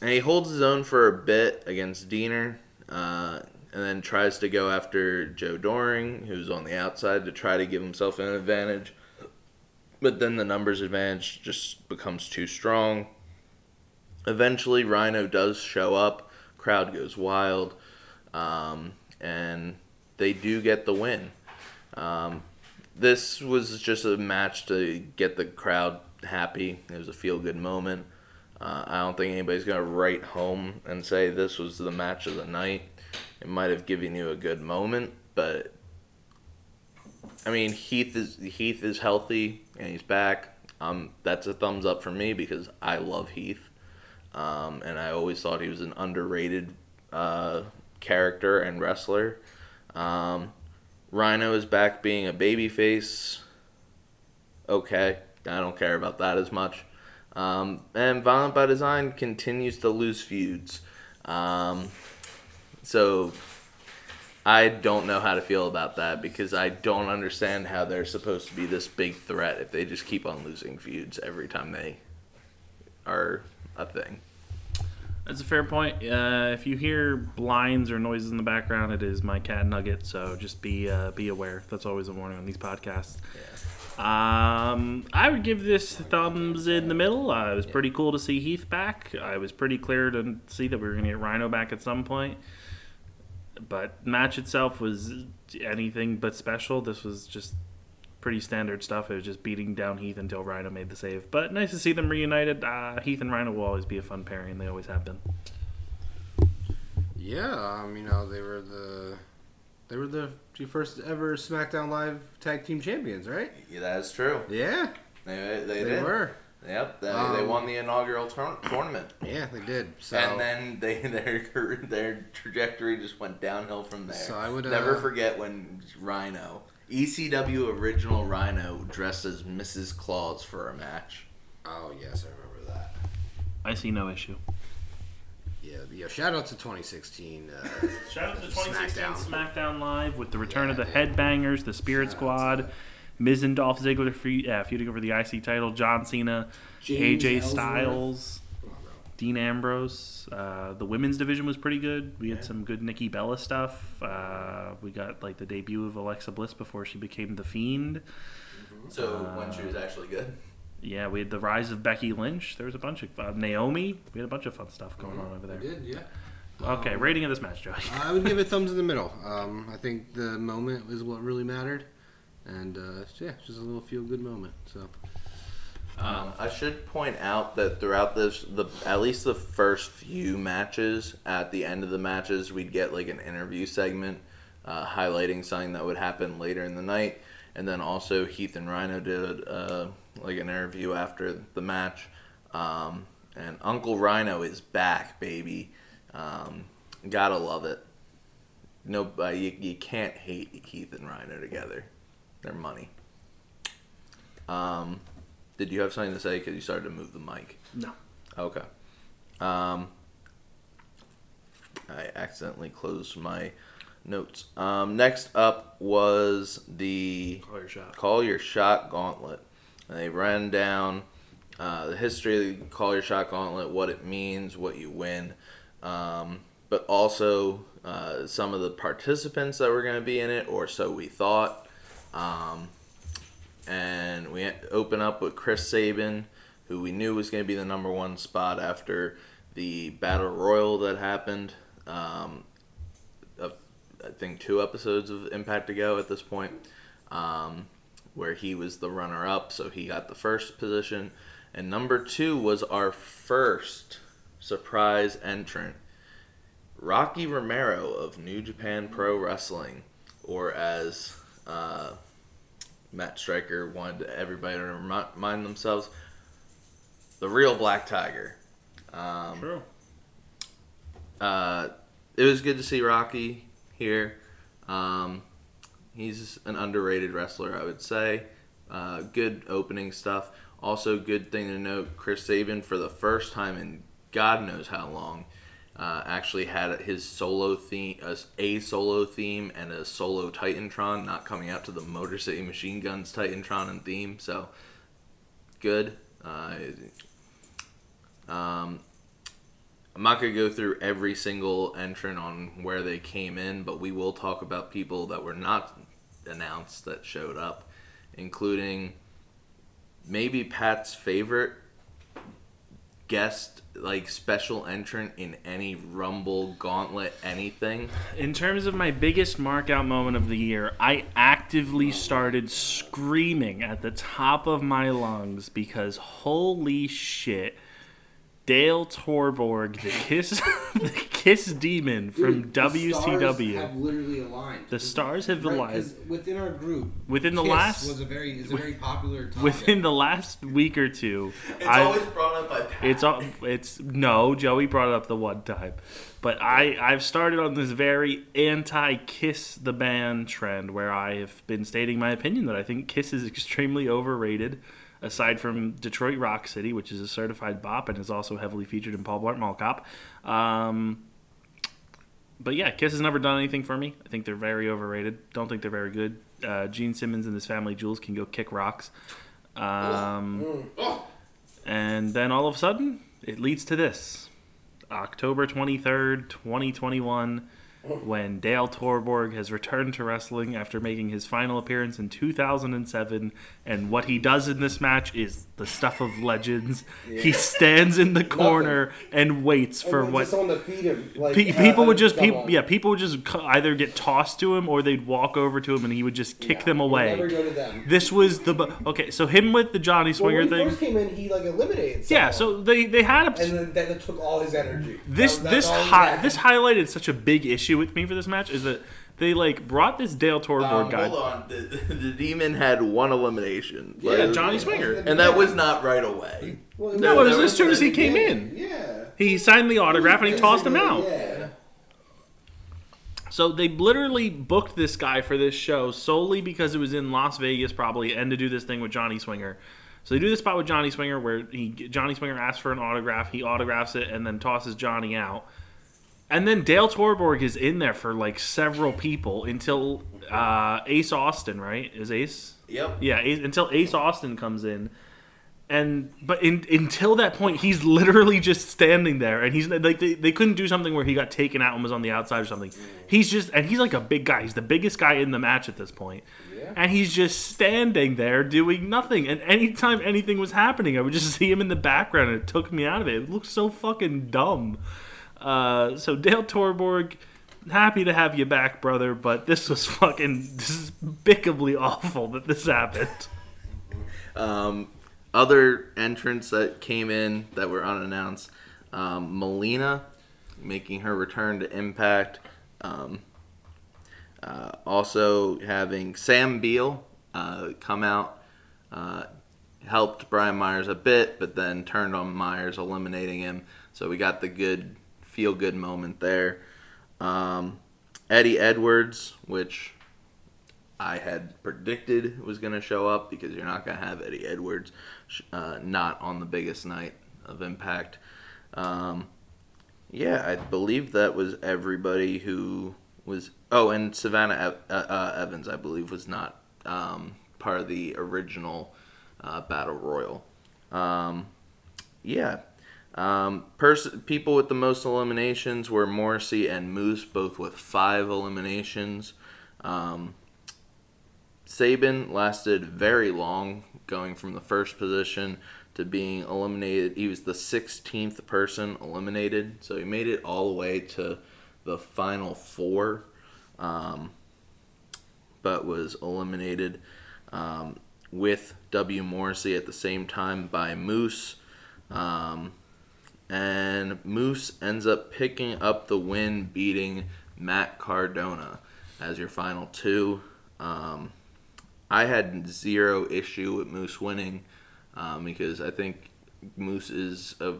and he holds his own for a bit against Deaner, uh, and then tries to go after Joe Doering, who's on the outside, to try to give himself an advantage. But then the numbers advantage just becomes too strong. Eventually, Rhino does show up. Crowd goes wild. Um, and they do get the win. Um, this was just a match to get the crowd happy. It was a feel good moment. Uh, I don't think anybody's gonna write home and say this was the match of the night. It might have given you a good moment, but I mean Heath is Heath is healthy and he's back. Um, that's a thumbs up for me because I love Heath, um, and I always thought he was an underrated uh, character and wrestler. Um, Rhino is back being a babyface. Okay, I don't care about that as much. Um, and Violent by Design continues to lose feuds. Um, so I don't know how to feel about that because I don't understand how they're supposed to be this big threat if they just keep on losing feuds every time they are a thing. That's a fair point. Uh, if you hear blinds or noises in the background, it is my cat Nugget. So just be uh, be aware. That's always a warning on these podcasts. Um, I would give this thumbs in the middle. Uh, it was pretty cool to see Heath back. I was pretty clear to see that we were going to get Rhino back at some point. But match itself was anything but special. This was just pretty standard stuff. It was just beating down Heath until Rhino made the save. But nice to see them reunited. Uh, Heath and Rhino will always be a fun pairing. They always have been. Yeah, um, you know they were the they were the first ever SmackDown Live Tag Team Champions, right? Yeah, that's true. Yeah, They, they, they did. were. Yep, they, they Um, won the inaugural tour- tournament. Yeah, they did. So and then they their their trajectory just went downhill from there. So I would, never uh, forget when Rhino, ECW original Rhino, dressed as Mrs. Claus for a match. Oh yes, I remember that. I see no issue. yeah, yeah. Shout out to 2016. Uh, Shout out to 2016 SmackDown. SmackDown, Live with the return of the Yeah, dude. Headbangers, the Spirit Shout Squad, to- Miz and Dolph Ziggler fe- feuding over the IC title, John Cena, James AJ Ellsworth. Styles, Come on, bro. Dean Ambrose. Uh, the women's division was pretty good. We had some good Nikki Bella stuff. Uh, we got like the debut of Alexa Bliss before she became the Fiend. So when she was actually good. Yeah, we had the rise of Becky Lynch. There was a bunch of uh, Naomi. We had a bunch of fun stuff going on over there. did, yeah. Okay, Um, rating of this match, Joey. I would give it thumbs in the middle. Um, I think the moment is what really mattered, and uh, yeah, just a little feel good moment. So Um, I should point out that throughout this, the at least the first few matches, at the end of the matches, we'd get like an interview segment uh, highlighting something that would happen later in the night, and then also Heath and Rhino did uh, like an interview after the match, um, and Uncle Rhino is back, baby. Um, gotta love it. No, uh, you, you can't hate Heath and Rhino together. They're money. Um, did you have something to say? Because you started to move the mic. No. Okay. Um, I accidentally closed my notes. Um, next up was the Call your shot. Call Your Shot Gauntlet. And they ran down uh, the history of the Call Your Shot Gauntlet, what it means, what you win, um, but also uh, some of the participants that were going to be in it, or so we thought. Um, and we open up with Chris Sabin, who we knew was going to be the number one spot after the battle royal that happened. Um, think two episodes of Impact to go at this point, um, where he was the runner up, so he got the first position. And number two was our first surprise entrant, Rocky Romero of New Japan Pro Wrestling, or as uh, Matt Striker wanted everybody to remind themselves, the real Black Tiger. Um, True. uh, it was good to see Rocky here. Um, he's an underrated wrestler, I would say. Uh, good opening stuff. Also, good thing to note: Chris Sabin, for the first time in God knows how long, uh, actually had his solo theme, a, a solo theme, and a solo Titantron, not coming out to the Motor City Machine Guns Titantron and theme. So, good. Uh, um, I'm not to go through every single entrant on where they came in, but we will talk about people that were not announced that showed up, including maybe Pat's favorite guest, like special entrant in any Rumble, Gauntlet, anything. In terms of my biggest mark out moment of the year, I actively started screaming at the top of my lungs because holy shit, Dale Torborg, the Kiss, the Kiss Demon from Dude, the WCW. stars have literally aligned. The stars have Right, aligned. 'cause within our group. Within the Kiss last- was a very is a very popular topic. Within the last week or two, It's I- always brought up by Pat. It's all. It's no. Joey brought it up the one time, but I I've started on this very anti-Kiss the band trend where I have been stating my opinion that I think Kiss is extremely overrated. Aside from Detroit Rock City, which is a certified bop and is also heavily featured in Paul Blart Mall Cop. Um, but yeah, Kiss has never done anything for me. I think they're very overrated. Don't think they're very good. Uh, Gene Simmons and his family jewels can go kick rocks. Um, and then all of a sudden, it leads to this October 23rd, 2021, when Dale Torborg has returned to wrestling after making his final appearance in 2007. And what he does in this match is the stuff of legends. He stands in the corner and waits for And what. just someone to feed him. Like, Pe- uh, people would just someone. people yeah people would just either get tossed to him or they'd walk over to him and he would just kick Yeah, them away. Never go to them. This was the okay. So him with the Johnny Well, Swinger when he thing. first came in, he like eliminated. Yeah, so they they had a and then that, took all his energy. this That- this hi- this highlighted such a big issue with me for this match is that they like brought this Dale Torborg Um, guy. hold on. The, the demon had one elimination. Yeah, Johnny Swinger. And that was not right away. Well, No, it was as soon as he was- came in. Yeah. He signed the autograph and he tossed him out. Yeah. So they literally booked this guy for this show solely because it was in Las Vegas, probably, and to do this thing with Johnny Swinger. So they do this spot with Johnny Swinger where he Johnny Swinger asks for an autograph, he autographs it, and then tosses Johnny out. And then Dale Torborg is in there for like several people until uh, Ace Austin, right? Is Ace? Yep. Yeah, Ace, until Ace Austin comes in, and but in, until that point, he's literally just standing there, and he's like they, they couldn't do something where he got taken out and was on the outside or something. He's just and he's like a big guy. He's the biggest guy in the match at this point, and he's just standing there doing nothing. And anytime anything was happening, I would just see him in the background, and it took me out of it. It looked so fucking dumb. Uh, so Dale Torborg, happy to have you back, brother, but this was fucking despicably awful that this happened. Um, other entrants that came in that were unannounced um, Melina making her return to Impact. Um, uh, also having Sam Beale uh, come out. Uh, helped Brian Myers a bit, but then turned on Myers, eliminating him. So we got the good, feel good moment there. Um, Eddie Edwards, which I had predicted was going to show up because you're not going to have Eddie Edwards uh, not on the biggest night of Impact. Um, yeah, I believe that was everybody who was. Oh, and Savannah uh, uh, Evans, I believe, was not um, part of the original uh, Battle Royal. Um, yeah. Um, pers- people with the most eliminations were Morrissey and Moose, both with five eliminations. Um, Sabin lasted very long, going from the first position to being eliminated. He was the 16th person eliminated, so he made it all the way to the final four, um, but was eliminated um, with W. Morrissey at the same time by Moose. Um, and Moose ends up picking up the win, beating Matt Cardona as your final two. Um, I had zero issue with Moose winning um, because I think Moose is a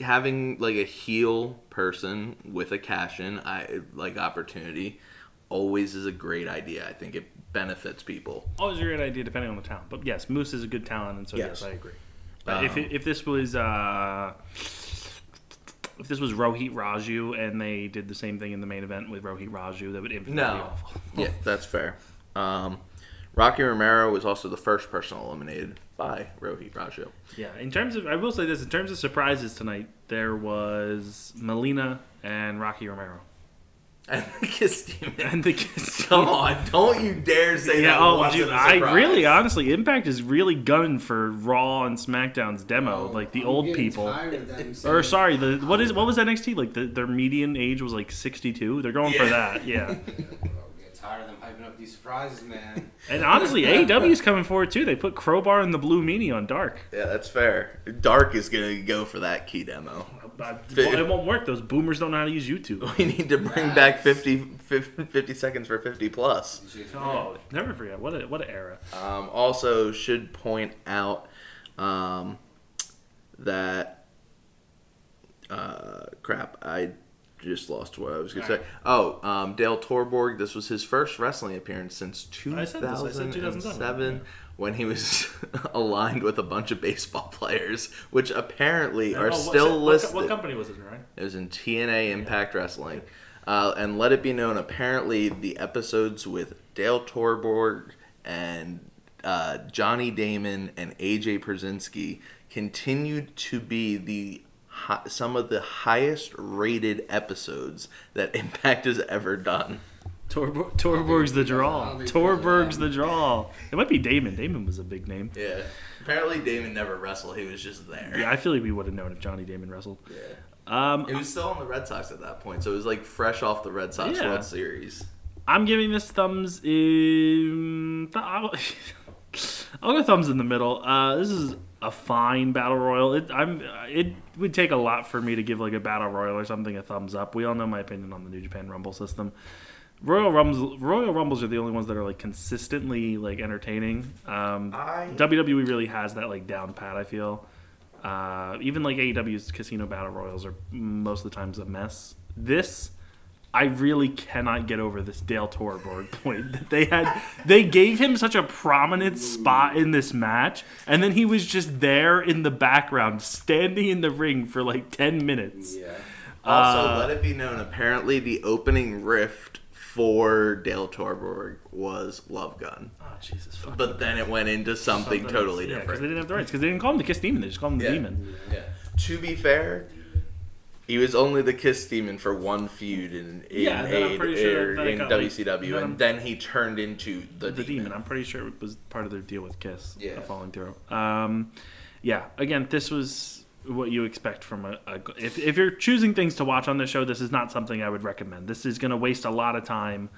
having like a heel person with a cash in I like opportunity always is a great idea. I think it benefits people. Always a great idea, depending on the talent. But yes, Moose is a good talent, and so yes, Yes. I agree. But if Um, it, if this was uh, if this was Rohit Raju and they did the same thing in the main event with Rohit Raju, that would infinitely be No. awful. Yeah, that's fair. Um, Rocky Romero was also the first person eliminated by Rohit Raju. Yeah, in terms of, I will say this: in terms of surprises tonight, there was Melina and Rocky Romero, And the Kiss Demon. and the Kiss. Come on, don't you dare say Yeah, that oh, wasn't dude, a I really, honestly, Impact is really gunning for Raw and SmackDown's demo, oh, like the I'm old people. tired of them Or sorry, the what is what was NXT like? The, their median age was like sixty two. They're going for that, yeah. Oh, I'm tired tired of them hyping up these surprises, man. And honestly, AEW's coming forward too. They put Crowbar and the Blue Meanie on Dark. Yeah, that's fair. Dark is gonna go for that key demo. But it won't work. Those boomers don't know how to use YouTube. We need to bring back 50, 50, 50 seconds for 50 plus. Oh, never forget. What a what an era. Um, also, should point out um, that uh, crap. I just lost what I was gonna say. Oh, um, Dale Torborg. This was his first wrestling appearance since I said this, I said 2007, 2007, when he was aligned with a bunch of baseball players, which apparently are Oh, still what, listed. What company was it, right? It was in TNA Impact Wrestling. Uh, and let it be known, apparently, the episodes with Dale Torborg and uh, Johnny Damon and AJ Pierzynski continued to be the some of the highest rated episodes that Impact has ever done. Torbo- Torborg's the draw. Torborg's the draw. It might be Damon. Damon was a big name. Yeah. Apparently, Damon never wrestled. He was just there. Yeah, I feel like we would have known if Johnny Damon wrestled. Yeah. Um, It was still on the Red Sox at that point, so it was like fresh off the Red Sox Yeah. World Series. I'm giving this thumbs in. I'll, I'll go thumbs in the middle. Uh, this is a fine battle royal. It, I'm. It would take a lot for me to give like a battle royal or something a thumbs up. We all know my opinion on the New Japan Rumble system. Royal Rumbles, Royal Rumbles are the only ones that are like consistently like entertaining. Um, I- WWE really has that like down pat. I feel. Uh, even like AEW's Casino Battle Royals are most of the times a mess. This, I really cannot get over this Dale Torborg point that they had. They gave him such a prominent spot in this match, and then he was just there in the background, standing in the ring for like ten minutes. Yeah. Also, Uh, let it be known, apparently the opening rift for Dale Torborg was Love Gun. Oh Jesus! But then it went into something, totally yeah, because different. they didn't have the rights. Because they didn't call him the Kiss Demon. They just called him the Yeah. Demon. Yeah. To be fair, he was only the Kiss Demon for one feud in, in, Yeah, AID sure it in WCW, then and then he turned into the, the demon. demon. I'm pretty sure it was part of their deal with Kiss. Yeah. falling through. Um, yeah. Again, this was what you expect from a, a. If if you're choosing things to watch on this show, this is not something I would recommend. This is going to waste a lot of time.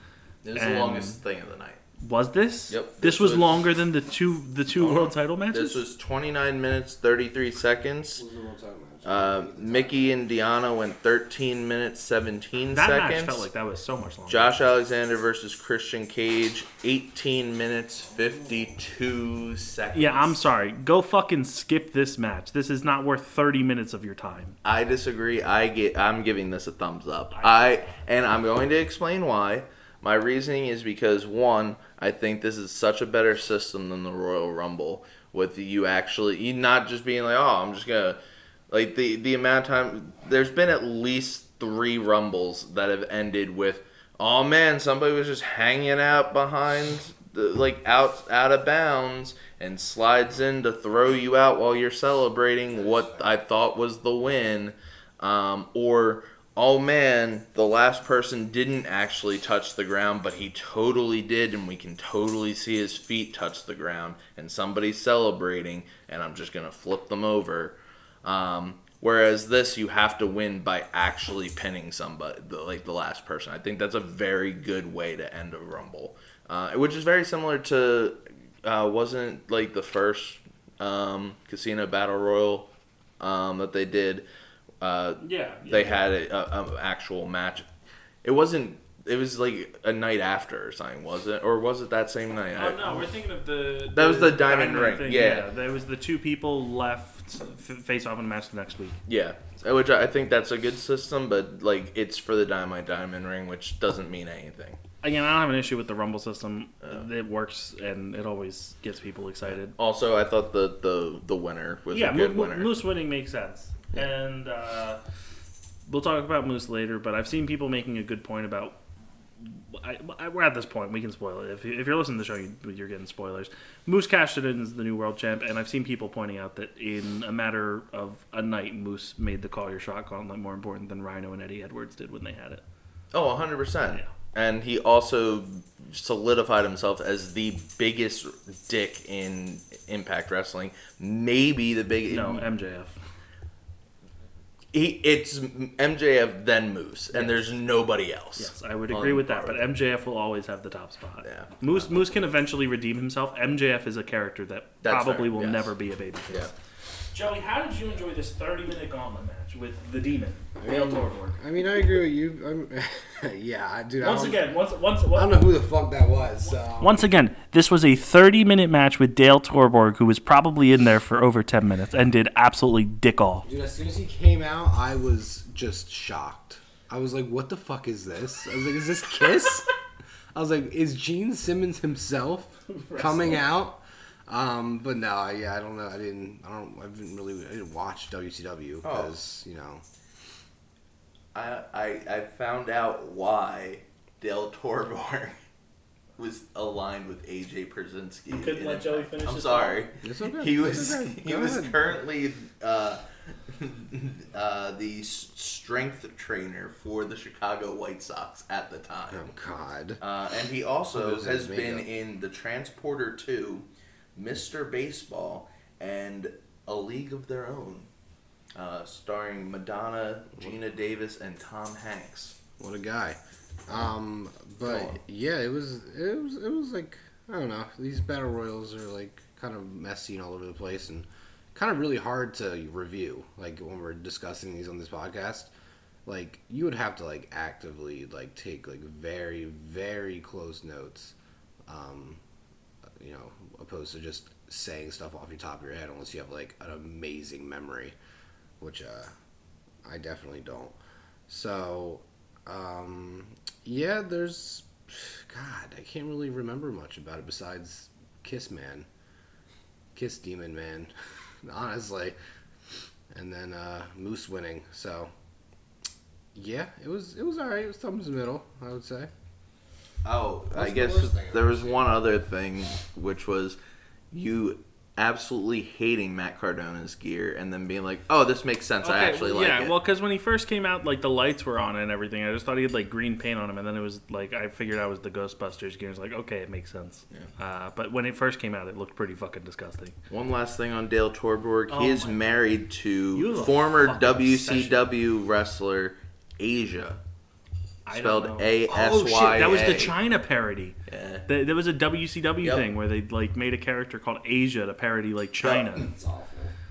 It was And- the longest thing of the night. Was this? Yep, This, this was, was- longer than the two the 2 Uh-huh. world title matches. This was 29 minutes 33 seconds. What was the world title match? Uh, Mickie and Deonna went 13 minutes 17 that seconds. match felt like that was so much longer. Josh Alexander versus Christian Cage, 18 minutes 52 seconds. Yeah, I'm sorry. Go fucking skip this match. This is not worth 30 minutes of your time. I disagree. I get. I'm giving this a thumbs up. I and I'm going to explain why. My reasoning is because one, I think this is such a better system than the Royal Rumble, with you actually you not just being like, oh, I'm just gonna like the the amount of time. There's been at least three Rumbles that have ended with, oh man, somebody was just hanging out behind. The, like out out of bounds and slides in to throw you out while you're celebrating what I thought was the win, um, or oh man, the last person didn't actually touch the ground, but he totally did, and we can totally see his feet touch the ground, and somebody's celebrating, and I'm just gonna flip them over. Um, whereas this, you have to win by actually pinning somebody, the, like the last person. I think that's a very good way to end a rumble, uh, which is very similar to uh, wasn't like the first um, casino battle royal um, that they did. Uh, Yeah. they had a, a, a actual match. It wasn't. It was like a night after or something, was it? Or was it that same night? Oh no, we're thinking of the. That was the diamond ring, yeah. there was the two people left face off in a match the next week. Yeah, which I think that's a good system, but like it's for the Dynamite Diamond Ring, which doesn't mean anything. Again, I don't have an issue with the Rumble system. It works and it always gets people excited. Also, I thought the the the winner was yeah, a good Mo- winner. Moose winning makes sense, and uh, we'll talk about Moose later. But I've seen people making a good point about. I, I, we're at this point. We can spoil it. If, you, if you're listening to the show, you, you're getting spoilers. Moose cashed it in as the new world champ, and I've seen people pointing out that in a matter of a night, Moose made the call your shot gauntlet more important than Rhino and Eddie Edwards did when they had it. Oh, 100%. Yeah. And he also solidified himself as the biggest dick in Impact Wrestling. Maybe the biggest. No, MJF. He it's MJF then Moose, and there's nobody else. Yes, I would agree with that. But. MJF will always have the top spot. Yeah. Moose Moose can eventually redeem himself. MJF is a character that That's probably fair, will yes. never be a babyface. Yeah. Joey, how did you enjoy this 30 minute gauntlet match with the Demon, Dale Torborg? I mean, I agree with you. I'm, yeah, dude. I Once don't- again, once once I don't know who the fuck that was. So. Once again, this was a 30 minute match with Dale Torborg, who was probably in there for over 10 minutes and did absolutely dick all. Dude, as soon as he came out, I was just shocked. I was like, "What the fuck is this?" I was like, "Is this Kiss?" I was like, "Is Gene Simmons himself coming out?" Um, but no, I, yeah, I don't know. I didn't. I don't. I didn't really. I didn't watch WCW because you know. I, I I found out why Dale Torborg was aligned with AJ Pierzynski. couldn't let Joey finish I'm his sorry. It's okay. He It's was okay. he Go was ahead. currently uh, uh, the strength trainer for the Chicago White Sox at the time. Oh God. Uh, and he also has been makeup? in The Transporter 2, Mr. Baseball, and A League of Their Own, uh, starring Madonna, Geena Davis, and Tom Hanks. What a guy. Um, but yeah, it was it was it was like I don't know. These battle royals are like kind of messy and all over the place and kind of really hard to review. Like when we're discussing these on this podcast, like you would have to like actively like take like very very close notes. Um, you know, opposed to just saying stuff off your top of your head unless you have like an amazing memory, which uh, I definitely don't. So, um, yeah, there's. God, I can't really remember much about it besides Kiss Man. Kiss Demon Man, honestly. And then uh, Moose winning. So, yeah, it was it was alright. It was thumbs in the middle, I would say. Oh, I What's the guess worst thing there was seen? one other thing, which was you absolutely hating Matt Cardona's gear and then being like, oh, this makes sense. I actually like it. yeah, it. well, because when he first came out, like the lights were on and everything. I just thought he had like green paint on him, and then it was like I figured out was the Ghostbusters gear. It's like okay, it makes sense. Uh, but when it first came out, it looked pretty fucking disgusting. One last thing on Dale Torborg. Oh he is my- married You to a former fucking WCW wrestler Asia. I Spelled don't know. A S Oh shit, that was the China parody. Yeah. Th- There was a WCW Yep. thing where they like made a character called Asia to parody like China. It's awful.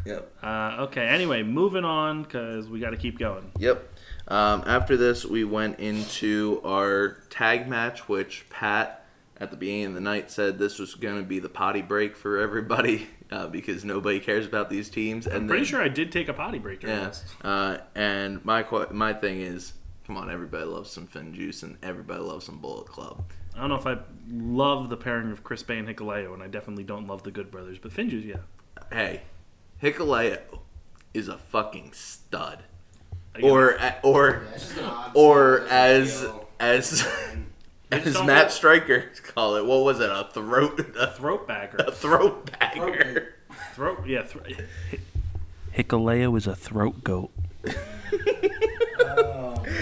Yep. Uh, okay, anyway, moving on because we got to keep going. Yep. Um, after this, we went into our tag match, which Pat at the beginning of the night said this was going to be the potty break for everybody uh, because nobody cares about these teams. And I'm pretty then- sure I did take a potty break during Yeah. Uh, and my qu- my thing is, come on, everybody loves some Finn Juice and everybody loves some Bullet Club. I don't know if I love the pairing of Chris Bey and Hikuleo, and I definitely don't love the Good Brothers, but FinJuice, yeah. Hey, Hikuleo is a fucking stud. Or or Yeah, it's just an odd or song, as doesn't as as Matt like- Striker call it. What was it? A throat a, throat bagger. a throat bagger. throat, yeah. Thro- Hikuleo is a throat goat.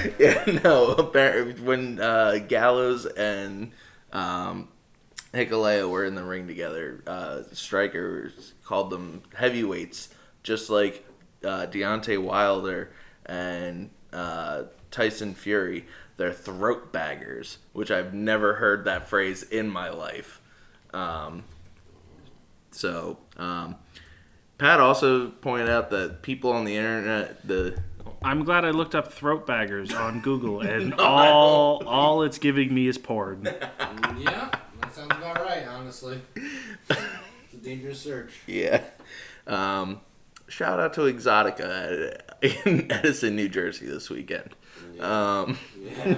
Yeah, no. Apparently, when uh, Gallows and um, Hikuleo were in the ring together, uh, Striker called them heavyweights, just like uh, Deontay Wilder and uh, Tyson Fury. They're throat baggers, which I've never heard that phrase in my life. Um, so, um, Pat also pointed out that people on the internet, the I'm glad I looked up throat baggers on Google, and all all it's giving me is porn. Yeah, that sounds about right, honestly. It's a dangerous search. Yeah. Um, shout out to Exxxotica in Edison, New Jersey this weekend. Um,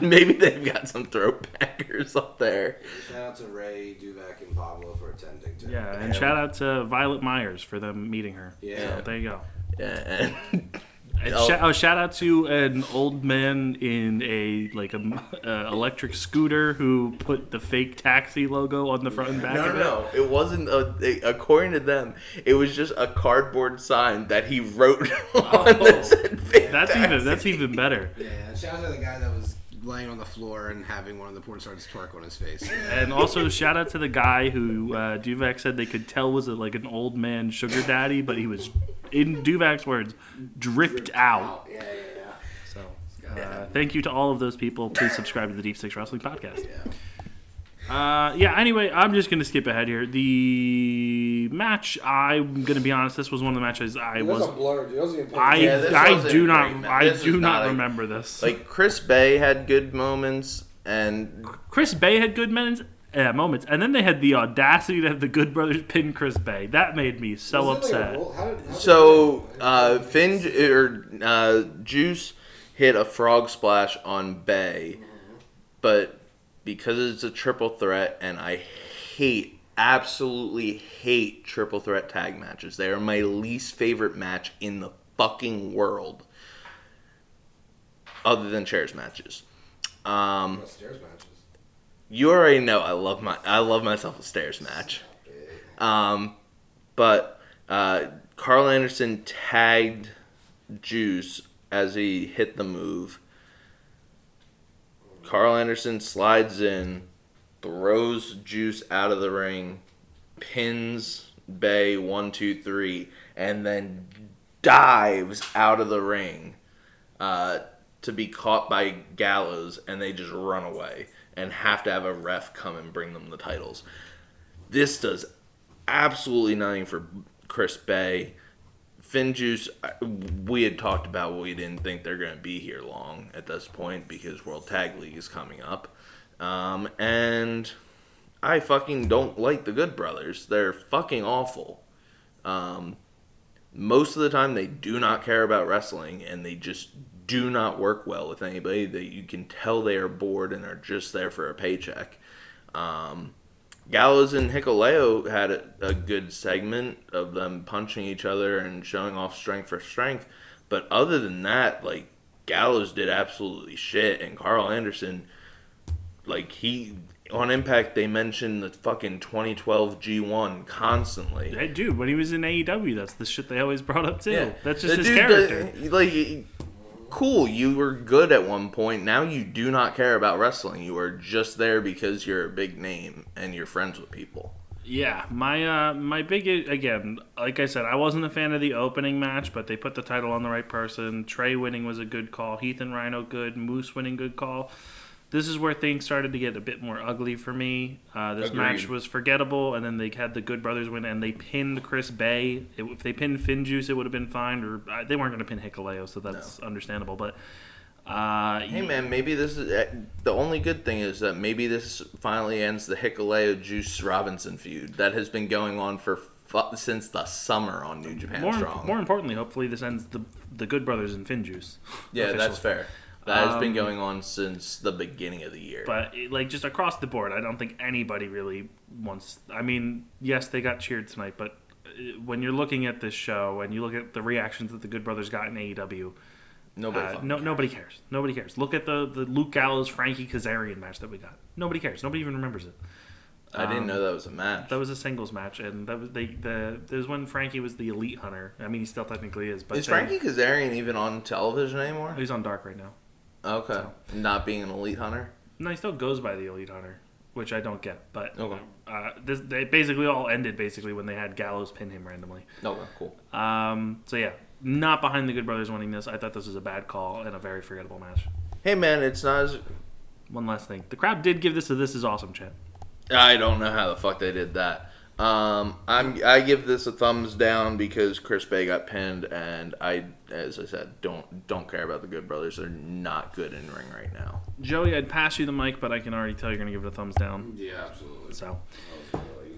maybe they've got some throat packers up there. Shout out to Ray, Duvak, and Pablo for attending. Too. Yeah, and shout out to Violet Myers for them meeting her. Yeah. So there you go. Yeah, and And Oh. shout, oh, shout out to an old man in a like a uh, electric scooter who put the fake taxi logo on the front and back no, of no, it. no. It wasn't. A, it- according to them, it was just a cardboard sign that he wrote on the said fake That's even that's even better. Yeah, shout out to the guy that was laying on the floor and having one of the porn stars twerk on his face. And also shout out to the guy who uh, Duvak said they could tell was a, like an old man sugar daddy, but he was, in Duvak's words, dripped out. Yeah, yeah, yeah. So uh, thank you to all of those people. Please subscribe to the Deep Six Wrestling Podcast. Uh, yeah. Anyway, I'm just gonna skip ahead here. The match. I'm gonna be honest. This was one of the matches I was. was a blur, dude. Wasn't I Yeah, this I wasn't do not great match. I do was not not a- remember this. Like Chris Bey had good moments, and Chris Bey had good moments, uh, moments, and then they had the audacity to have the Good Brothers pin Chris Bey. That made me so Was it like upset. how did- how did so it- uh, Finn or uh, Juice hit a frog splash on Bey, but because it's a triple threat, and I hate, absolutely hate triple threat tag matches. They are my least favorite match in the fucking world, other than chairs matches. Um, Stairs matches. you already know I love my I love myself a stairs match. Um, but uh, Karl Anderson tagged Juice as he hit the move. Karl Anderson slides in, throws Juice out of the ring, pins Bey one two three, and then dives out of the ring uh, to be caught by Gallows, and they just run away and have to have a ref come and bring them the titles. This does absolutely nothing for Chris Bey. Finn Juice, I- we had talked about we didn't think they're going to be here long at this point because World Tag League is coming up. Um, and I fucking don't like the Good Brothers. They're fucking awful. Um, most of the time, they do not care about wrestling and they just do not work well with anybody. That you can tell they are bored and are just there for a paycheck. Um, Gallows and Hikuleo had a, a good segment of them punching each other and showing off strength for strength. But other than that, like Gallows did absolutely shit, and Karl Anderson, like he on Impact, they mentioned the fucking 2012 G1 constantly. Dude, when he was in AEW, that's the shit they always brought up too. Yeah. That's just The his dude character. that- like, cool, you were good at one point. Now you do not care about wrestling. You are just there because you're a big name and you're friends with people. Yeah, my uh, my big again, like I said, I wasn't a fan of the opening match, but they put the title on the right person. Trey winning was a good call. Heath and Rhino good. Moose winning good call. This is where things started to get a bit more ugly for me. Uh, this Agreed. match was forgettable, and then they had the Good Brothers win, and they pinned Chris Bey. It, if they pinned Finn Juice, it would have been fine. Or uh, they weren't going to pin Hikuleo, so that's understandable. But uh, Hey man, maybe this is uh, the only good thing is that maybe this finally ends the Hikuleo Juice Robinson feud that has been going on for since the summer on New Japan more Strong. more importantly, hopefully this ends the the Good Brothers and Finn Juice. yeah, that's fair. That has been Um, going on since the beginning of the year. But like just across the board, I don't think anybody really wants. I mean, yes, they got cheered tonight, but uh, when you're looking at this show and you look at the reactions that the Good Brothers got in AEW, Nobody. uh, no, cares. nobody cares. Nobody cares. Look at the the Luke Gallows Frankie Kazarian match that we got. Nobody cares. Nobody even remembers it. I didn't um, know that was a match. That was a singles match, and that was they the. There's when Frankie was the elite hunter. I mean, he still technically is, but is they- Frankie Kazarian even on television anymore? He's on Dark right now. Okay, not being an elite hunter. No, he still goes by the Elite Hunter, which I don't get. But Okay. uh, this they basically all ended basically when they had Gallows pin him randomly. Okay, cool. Um, so yeah, not behind the Good Brothers winning this. I thought this was a bad call and a very forgettable match. Hey man, it's not as One last thing, the crowd did give this a "This is awesome" chant. I don't know how the fuck they did that. Um, I'm I give this a thumbs down because Chris Bey got pinned, and I, as I said, don't don't care about the Good Brothers. They're not good in ring right now. Joey, I'd pass you the mic, but I can already tell you're gonna give it a thumbs down. Yeah, absolutely. So That was really-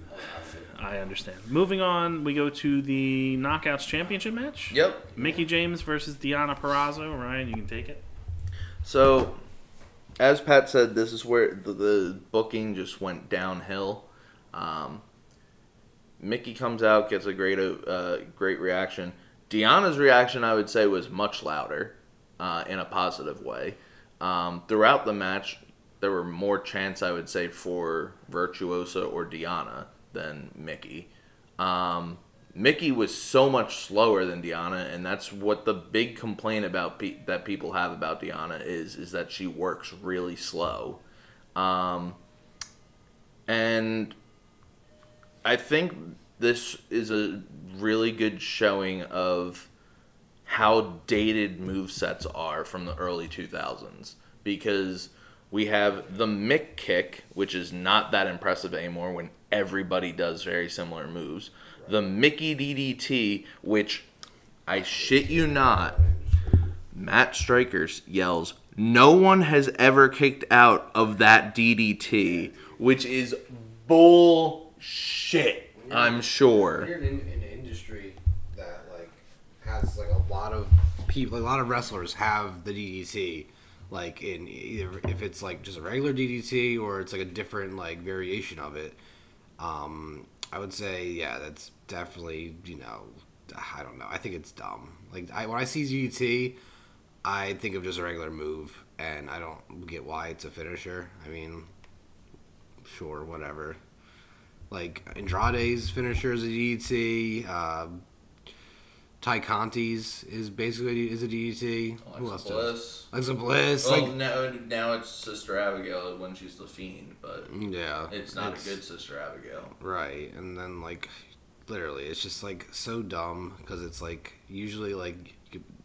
I understand. Moving on, we go to the Knockouts Championship match. Yep. Mickie James versus Deonna Purrazzo. Ryan, you can take it. So, as Pat said, this is where the, the booking just went downhill. Um, Mickie comes out, gets a great uh, great reaction. Deonna's reaction, I would say, was much louder uh, in a positive way. Um, throughout the match, there were more chants, I would say, for Virtuosa or Deonna than Mickie. Um, Mickie was so much slower than Deonna, and that's what the big complaint about pe- that people have about Deonna is is that she works really slow, um, and I think this is a really good showing of how dated move sets are from the early 2000s because we have the Mick kick, which is not that impressive anymore when everybody does very similar moves. The Mickie DDT, which I shit you not, Matt Strikers yells, No one has ever kicked out of that DDT, which is bullshit, I'm sure. You're in, in an industry that like has like a lot of people, a lot of wrestlers have the DDT. Like in either if it's like just a regular DDT or it's like a different like variation of it. Um, I would say yeah, that's definitely you know I don't know. I think it's dumb. Like I, when I see DDT, I think of just a regular move, and I don't get why it's a finisher. I mean, sure, whatever. Like Andrade's finisher is a DDT. Uh, Tay Conti's is basically is a DDT. Who else does? Alexa Bliss. Well, like, now, now it's Sister Abigail when she's the Fiend, but yeah, it's not a good Sister Abigail. Right, and then like, literally, it's just like so dumb because it's like usually like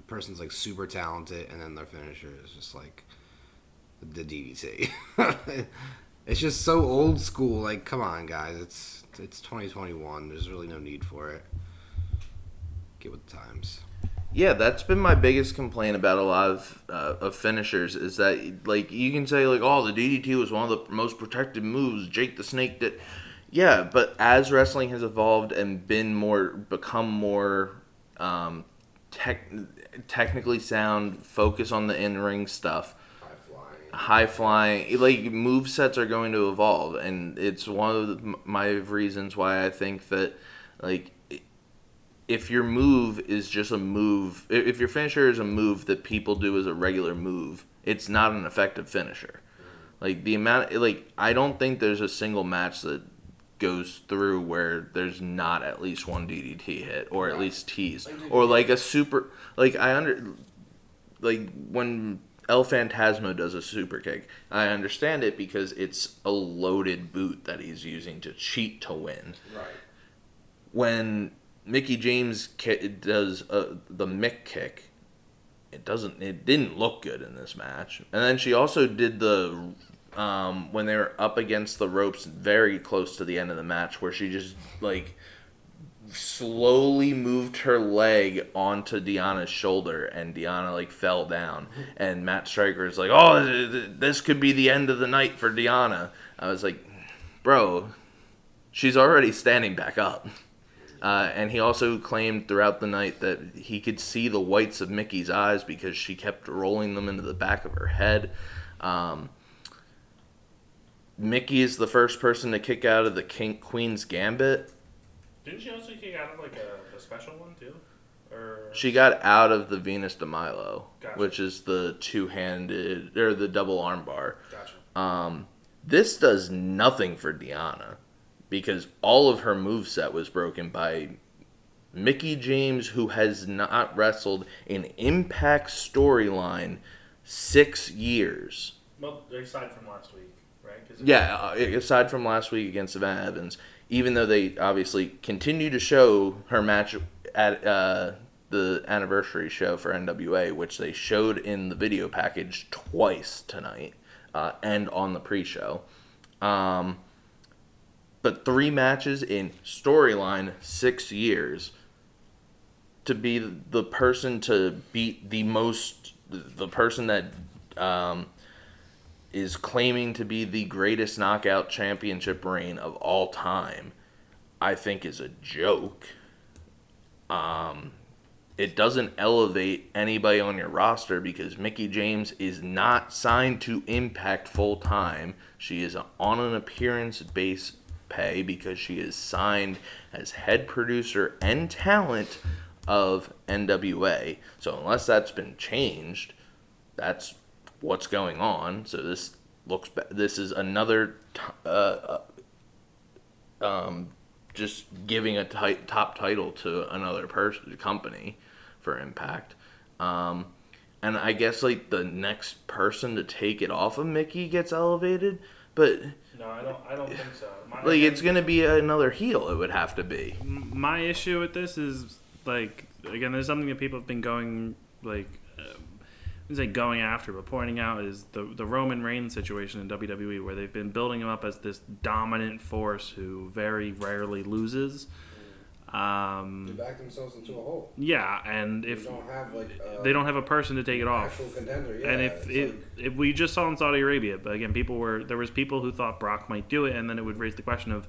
person's like super talented, and then their finisher is just like the DDT. it's just so old school. Like, come on, guys, it's it's 2021. There's really no need for it. Get with the times. Yeah, that's been my biggest complaint about a lot of uh, of finishers is that like you can say like oh the DDT was one of the most protected moves Jake the Snake did. Yeah, but as wrestling has evolved and been more become more um, tech, technically sound, focus on the in ring stuff. High flying, like move sets are going to evolve, and it's one of the, my reasons why I think that like if your move is just a move, if your finisher is a move that people do as a regular move, it's not an effective finisher. Like the amount, like I don't think there's a single match that goes through where there's not at least one DDT hit or at least tease or like a super. Like I under, like when El Phantasmo does a super kick, I understand it because it's a loaded boot that he's using to cheat to win Right. when Mickie James ki- does uh, the Mick kick, it doesn't. It didn't look good in this match. And then she also did the um, when they were up against the ropes, very close to the end of the match, where she just like slowly moved her leg onto Deonna's shoulder, and Deonna like fell down. And Matt Striker is like, "Oh, th- th- this could be the end of the night for Deonna." I was like, "Bro, she's already standing back up." Uh, and he also claimed throughout the night that he could see the whites of Mickie's eyes because she kept rolling them into the back of her head. Um, Mickie is the first person to kick out of the King Queen's Gambit. Didn't she also kick out of like a, a special one too? Or She got out of the Venus de Milo, Gotcha. which is the two-handed or the double armbar. gotcha. Um, this does nothing for Deonna because all of her moveset was broken by Mickie James, who has not wrestled in Impact storyline six years. Well, aside from last week, right? Yeah, uh, aside from last week against Savannah Evans, even though they obviously continue to show her match at uh, the anniversary show for NWA, which they showed in the video package twice tonight uh, and on the pre-show. Um, but three matches in storyline, six years. To be the person to beat the most, the person that um, is claiming to be the greatest knockout championship reign of all time, I think is a joke. Um, it doesn't elevate anybody on your roster because Mickie James is not signed to Impact full time. She is on an appearance base pay because she is signed as head producer and talent of NWA. So unless that's been changed, that's what's going on. So this looks this is another t- uh, uh, um, just giving a top title to another person company for Impact. Um, and I guess like the next person to take it off of Mickie gets elevated, but No, I don't. I don't think so. My, like it's gonna be another heel. It would have to be. my issue with this is like again, there's something that people have been going like. I wouldn't say going after, but pointing out is the the Roman Reigns situation in WWE, where they've been building him up as this dominant force who very rarely loses. They Um, back themselves into a hole. yeah, and They if don't have like a they don't have a person to take it off, contender. Yeah, and if it, like- if we just saw in Saudi Arabia, but again, people were there was people who thought Brock might do it, and then it would raise the question of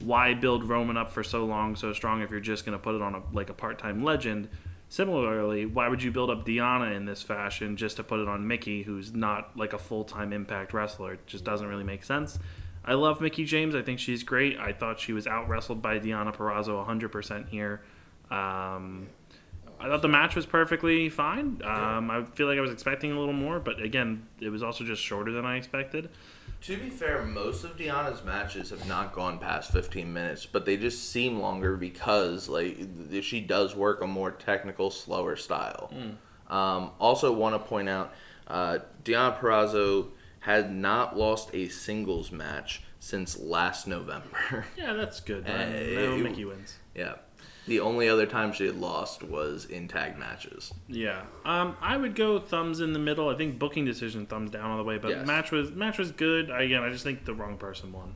why build Roman up for so long, so strong if you're just going to put it on a like a part time legend. Similarly, why would you build up Deonna in this fashion just to put it on Mickie, who's not like a full time Impact wrestler? It just doesn't really make sense. I love Mickie James. I think she's great. I thought she was out wrestled by Deonna Purrazzo 100% here. Um, I thought the match was perfectly fine. Um, I feel like I was expecting a little more, but again, it was also just shorter than I expected. To be fair, most of Deonna's matches have not gone past 15 minutes, but they just seem longer because like she does work a more technical, slower style. Um, also, want to point out, uh, Deonna Purrazzo had not lost a singles match since last November. Yeah, that's good. Uh, no, Mickie wins. yeah, the only other time she had lost was in tag matches. Yeah, um, I would go thumbs in the middle. I think booking decision thumbs down all the way, but Yes. match was match was good. I, Again, I just think the wrong person won.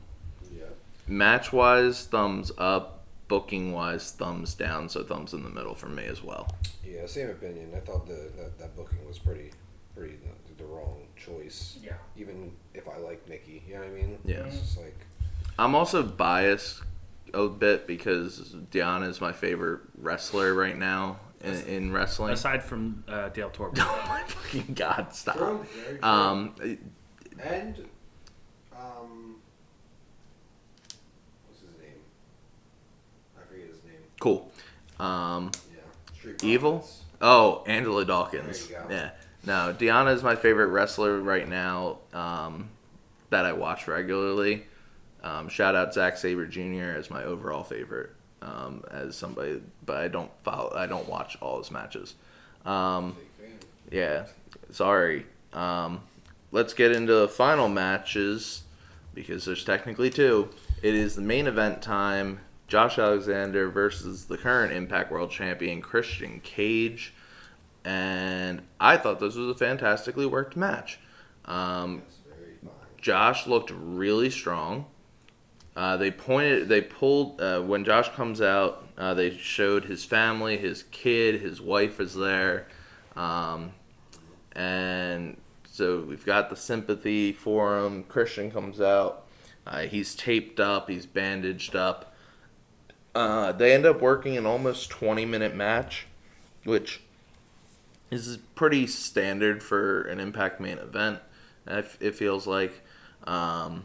yeah. Match wise, thumbs up. Booking wise, thumbs down. So thumbs in the middle for me as well. Yeah, same opinion. I thought the that, that booking was pretty, pretty the, the wrong choice. Yeah. Even if I like Mickie, you know what I mean? Yeah. It's just like I'm also biased a bit because Deonna is my favorite wrestler right now in, in wrestling. Aside from uh, Dale Torborg. oh my fucking god, stop. True, very true. Um, and um, what's his name? I forget his name. cool. Um, Yeah. Street Evil? Profits. oh, Angelo Dawkins. There you go. Yeah. No, Deonna is my favorite wrestler right now um, that I watch regularly. Um, shout out Zack Sabre Jr. as my overall favorite. Um, as somebody, but I don't follow. I don't watch all his matches. Um, Yeah, sorry. Um, let's get into the final matches because there's technically two. It is the main event time. Josh Alexander versus the current Impact World Champion Christian Cage, and I thought this was a fantastically worked match. Um, That's very fine. Josh looked really strong. Uh, they pointed, they pulled uh, when Josh comes out. Uh, they showed his family, his kid, his wife is there, um, and so we've got the sympathy for him. Christian comes out. Uh, he's taped up. He's bandaged up. Uh, they end up working an almost 20 minute match, which is pretty standard for an Impact main event. It feels like. Um,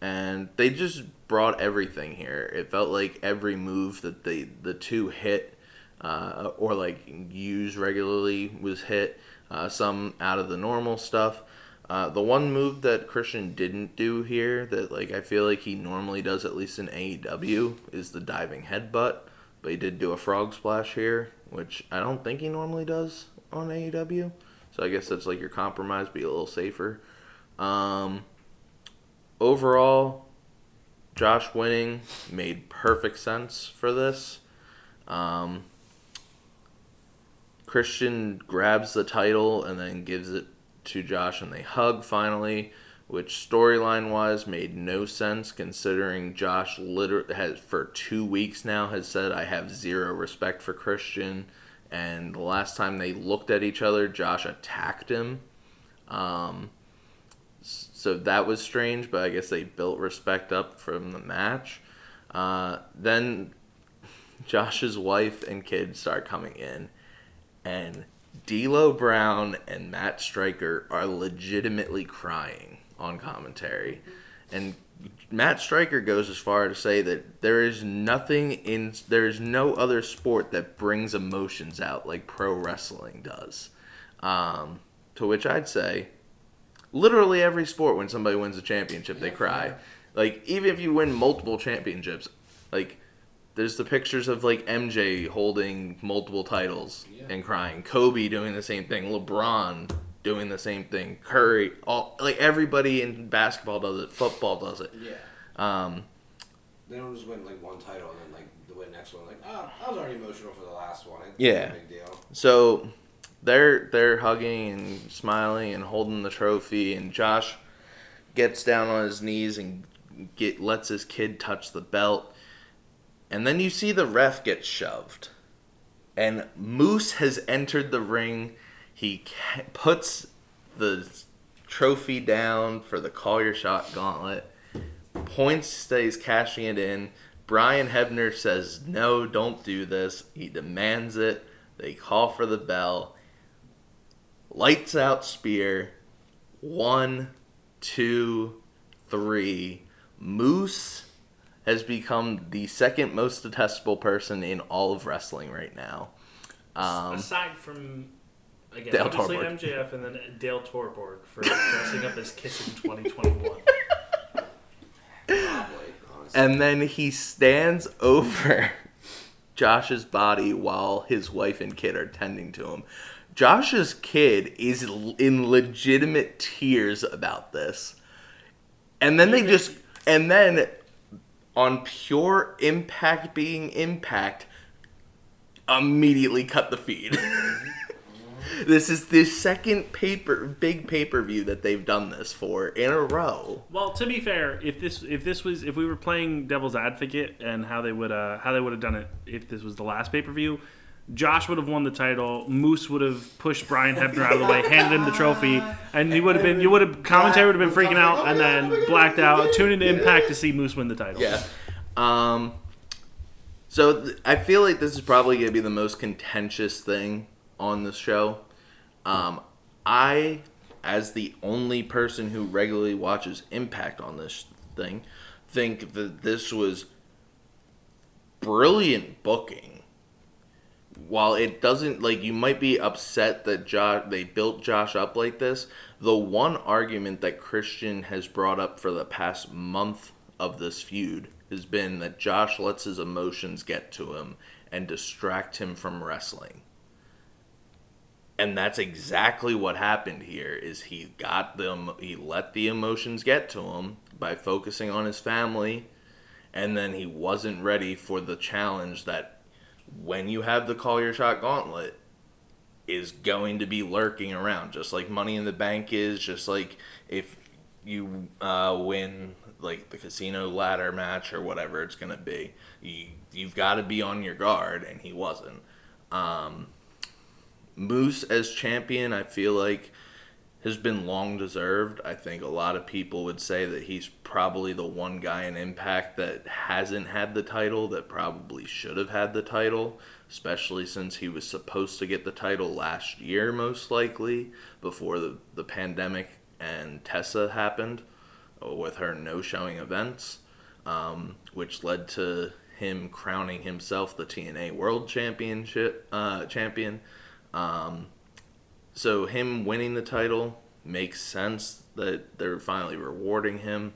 and they just brought everything here. It felt like every move that they the two hit uh, or like use regularly was hit. Uh, some out of the normal stuff. Uh, the one move that Christian didn't do here that like I feel like he normally does at least in AEW is the diving headbutt, but he did do a frog splash here, which I don't think he normally does on AEW. So I guess that's like your compromise, be a little safer. Um, overall, Josh winning made perfect sense for this. Um, Christian grabs the title and then gives it to Josh, and they hug finally, which storyline wise made no sense considering Josh literally has for two weeks now has said I have zero respect for Christian, and the last time they looked at each other, Josh attacked him. Um, so that was strange, but I guess they built respect up from the match. Uh, then Josh's wife and kids start coming in, and D'Lo Brown and Matt Striker are legitimately crying on commentary, and Matt Striker goes as far to say that there is nothing in there is no other sport that brings emotions out like pro wrestling does. Um, to which I'd say, literally every sport when somebody wins a championship they cry like even if you win multiple championships Like, there's the pictures of like MJ holding multiple titles and crying, Kobe doing the same thing, LeBron doing the same thing, Curry, all like everybody in basketball does it, football does it. Yeah. Um, They don't just win like one title and then like the win next one. Like, oh, I was already emotional for the last one. It's Yeah. a big deal. So they're they're hugging and smiling and holding the trophy, and Josh gets down on his knees and get lets his kid touch the belt, and then you see the ref get shoved, and Moose has entered the ring. He puts the trophy down for the call your shot gauntlet. Points he's cashing it in. Brian Hebner says, No, don't do this. He demands it. They call for the bell. Lights out spear. One, two, three. Moose has become the second most detestable person in all of wrestling right now. Um, Aside from again, Dale obviously Torborg. MJF and then Dale Torborg for dressing up as Kiss in 2021. Probably, and then he stands over Josh's body while his wife and kid are tending to him. Josh's kid is in legitimate tears about this. And then they just and then on pure impact being impact immediately cut the feed. this is the second paper big pay-per-view that they've done this for in a row. Well, to be fair, if this if this was if we were playing devil's advocate and how they would uh, how they would have done it if this was the last pay per view, Josh would have won the title. Moose would have pushed Brian Hebner out of the way, handed him the trophy, and he would have been you would have commentary would have been freaking out and then blacked out, tuned into Impact to see Moose win the title. Yeah. Um. So th- I feel like this is probably going to be the most contentious thing on this show. Um, I, as the only person who regularly watches Impact on this thing, think that this was brilliant booking. While it doesn't like you might be upset that Josh they built Josh up like this, the one argument that Christian has brought up for the past month of this feud has been that Josh lets his emotions get to him and distract him from wrestling. And that's exactly what happened here is he got them he let the emotions get to him by focusing on his family and then he wasn't ready for the challenge that when you have the call your shot gauntlet is going to be lurking around just like money in the bank is just like if you uh, win like the casino ladder match or whatever it's going to be you, you've got to be on your guard and he wasn't. Um, moose as champion i feel like has been long deserved. I think a lot of people would say that he's probably the one guy in Impact that hasn't had the title that probably should have had the title, especially since he was supposed to get the title last year, most likely, before the, the pandemic and Tessa happened uh, with her no showing events, um, which led to him crowning himself the TNA World Championship uh, champion. Um, so him winning the title makes sense that they're finally rewarding him.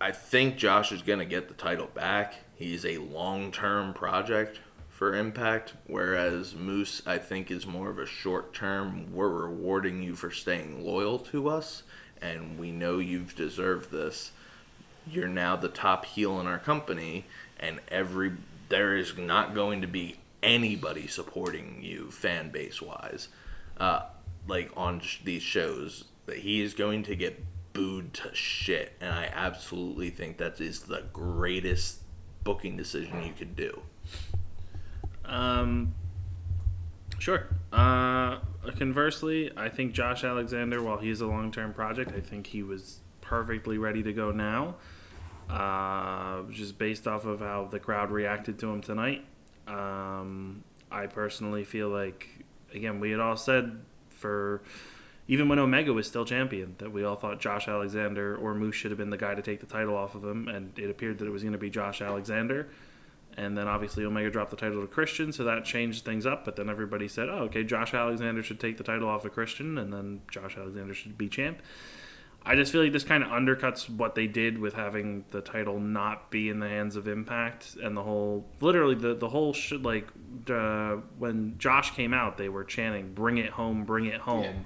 I think Josh is going to get the title back. He's a long-term project for Impact, whereas Moose I think is more of a short-term. We're rewarding you for staying loyal to us, and we know you've deserved this. You're now the top heel in our company, and every there is not going to be anybody supporting you fan base wise, uh, like on sh- these shows, that he is going to get booed to shit, and I absolutely think that is the greatest booking decision you could do. Um, sure. Uh, conversely, I think Josh Alexander, while he's a long term project, I think he was perfectly ready to go now. Uh, just based off of how the crowd reacted to him tonight. Um, I personally feel like, again, we had all said for even when Omega was still champion that we all thought Josh Alexander or Moose should have been the guy to take the title off of him, and it appeared that it was going to be Josh Alexander. And then obviously Omega dropped the title to Christian, so that changed things up. But then everybody said, "Oh, okay, Josh Alexander should take the title off of Christian, and then Josh Alexander should be champ." I just feel like this kind of undercuts what they did with having the title not be in the hands of Impact and the whole, literally the the whole shit. Like uh, when Josh came out, they were chanting "Bring it home, bring it home,"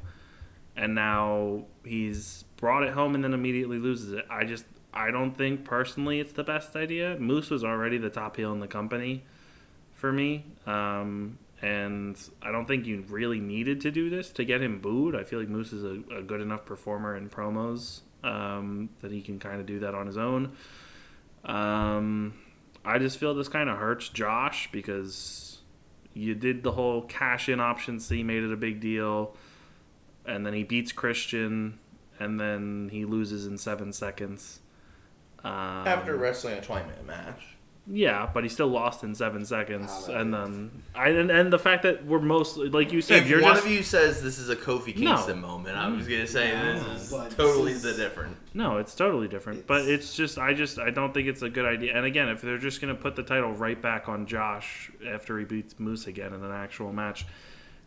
and now he's brought it home and then immediately loses it. I just I don't think personally it's the best idea. Moose was already the top heel in the company for me. Um, and I don't think you really needed to do this to get him booed. I feel like Moose is a, a good enough performer in promos um, that he can kind of do that on his own. Um, I just feel this kind of hurts Josh because you did the whole cash in option C, made it a big deal, and then he beats Christian, and then he loses in seven seconds. Um, After wrestling a 20 minute match. Yeah, but he still lost in seven seconds, that and then I and, and the fact that we're mostly like you said, If you're one just of you says this is a Kofi No. Kingston moment, I was gonna say this is but totally this the different. no, it's totally different. but it's just I just I don't think it's a good idea. And again, if they're just gonna put the title right back on Josh after he beats Moose again in an actual match,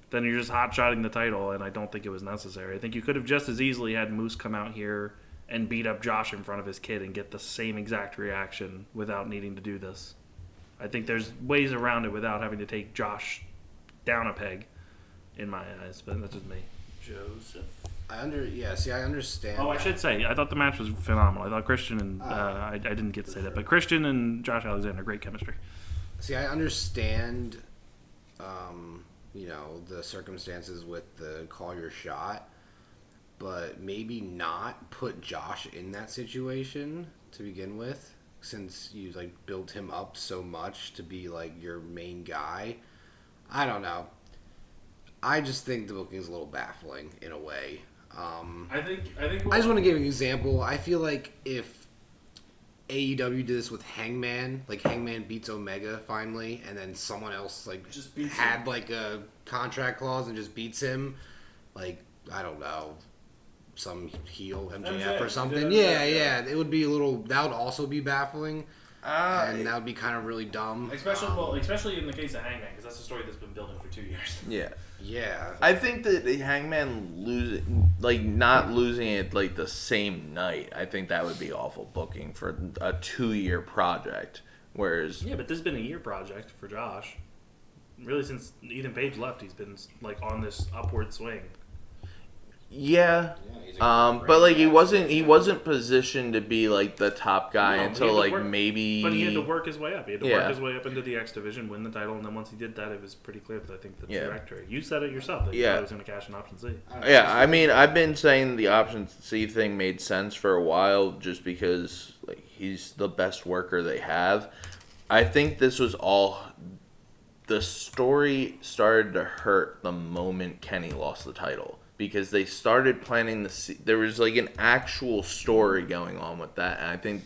then you're just hot shotting the title, and I don't think it was necessary. I think you could have just as easily had Moose come out here and beat up Josh in front of his kid and get the same exact reaction without needing to do this. I think there's ways around it without having to take Josh down a peg, in my eyes. But that's just me. Joseph. I under yeah. See, I understand. Oh, I should say, I thought the match was phenomenal. I thought Christian and uh, I, I didn't get to say that, but Christian and Josh Alexander, great chemistry. See, I understand, um, you know, the circumstances with the call your shot, but maybe not put Josh in that situation to begin with, since you like built him up so much to be like your main guy. I don't know. I just think the booking is a little baffling in a way. Um, I think I think I just want to give an example. I feel like if AEW did this with Hangman, like Hangman beats Omega finally, and then someone else like Just beats had like a contract clause and just beats him, like I don't know, some heel MJF, MJF, or something. yeah, Yeah, yeah. yeah, it would be a little. That would also be baffling, Uh, and that would be kind of really dumb. especially Um, well, especially in the case of Hangman, because that's a story that's been building for two years. yeah. yeah, I think that the Hangman losing, like not losing it like the same night. I think that would be awful booking for a two-year project. Whereas, Yeah, but this has been a year project for Josh. Really, since Ethan Page left, he's been like on this upward swing. Yeah, Yeah, um, but like he wasn't he wasn't positioned to be like the top guy No, until like work- maybe. But he had to work his way up. He had to Yeah. work his way up into the X division, win the title, and then once he did that, it was pretty clear that I think the Yeah. trajectory. You said it yourself that Yeah. thought he was going to cash an option C. Yeah, I mean, I've been saying the option C thing made sense for a while, just because like he's the best worker they have. I think this was all. The story started to hurt the moment Kenny lost the title because they started planning the. se- There was like an actual story going on with that, and I think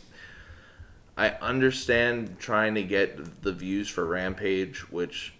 I understand trying to get the views for Rampage, which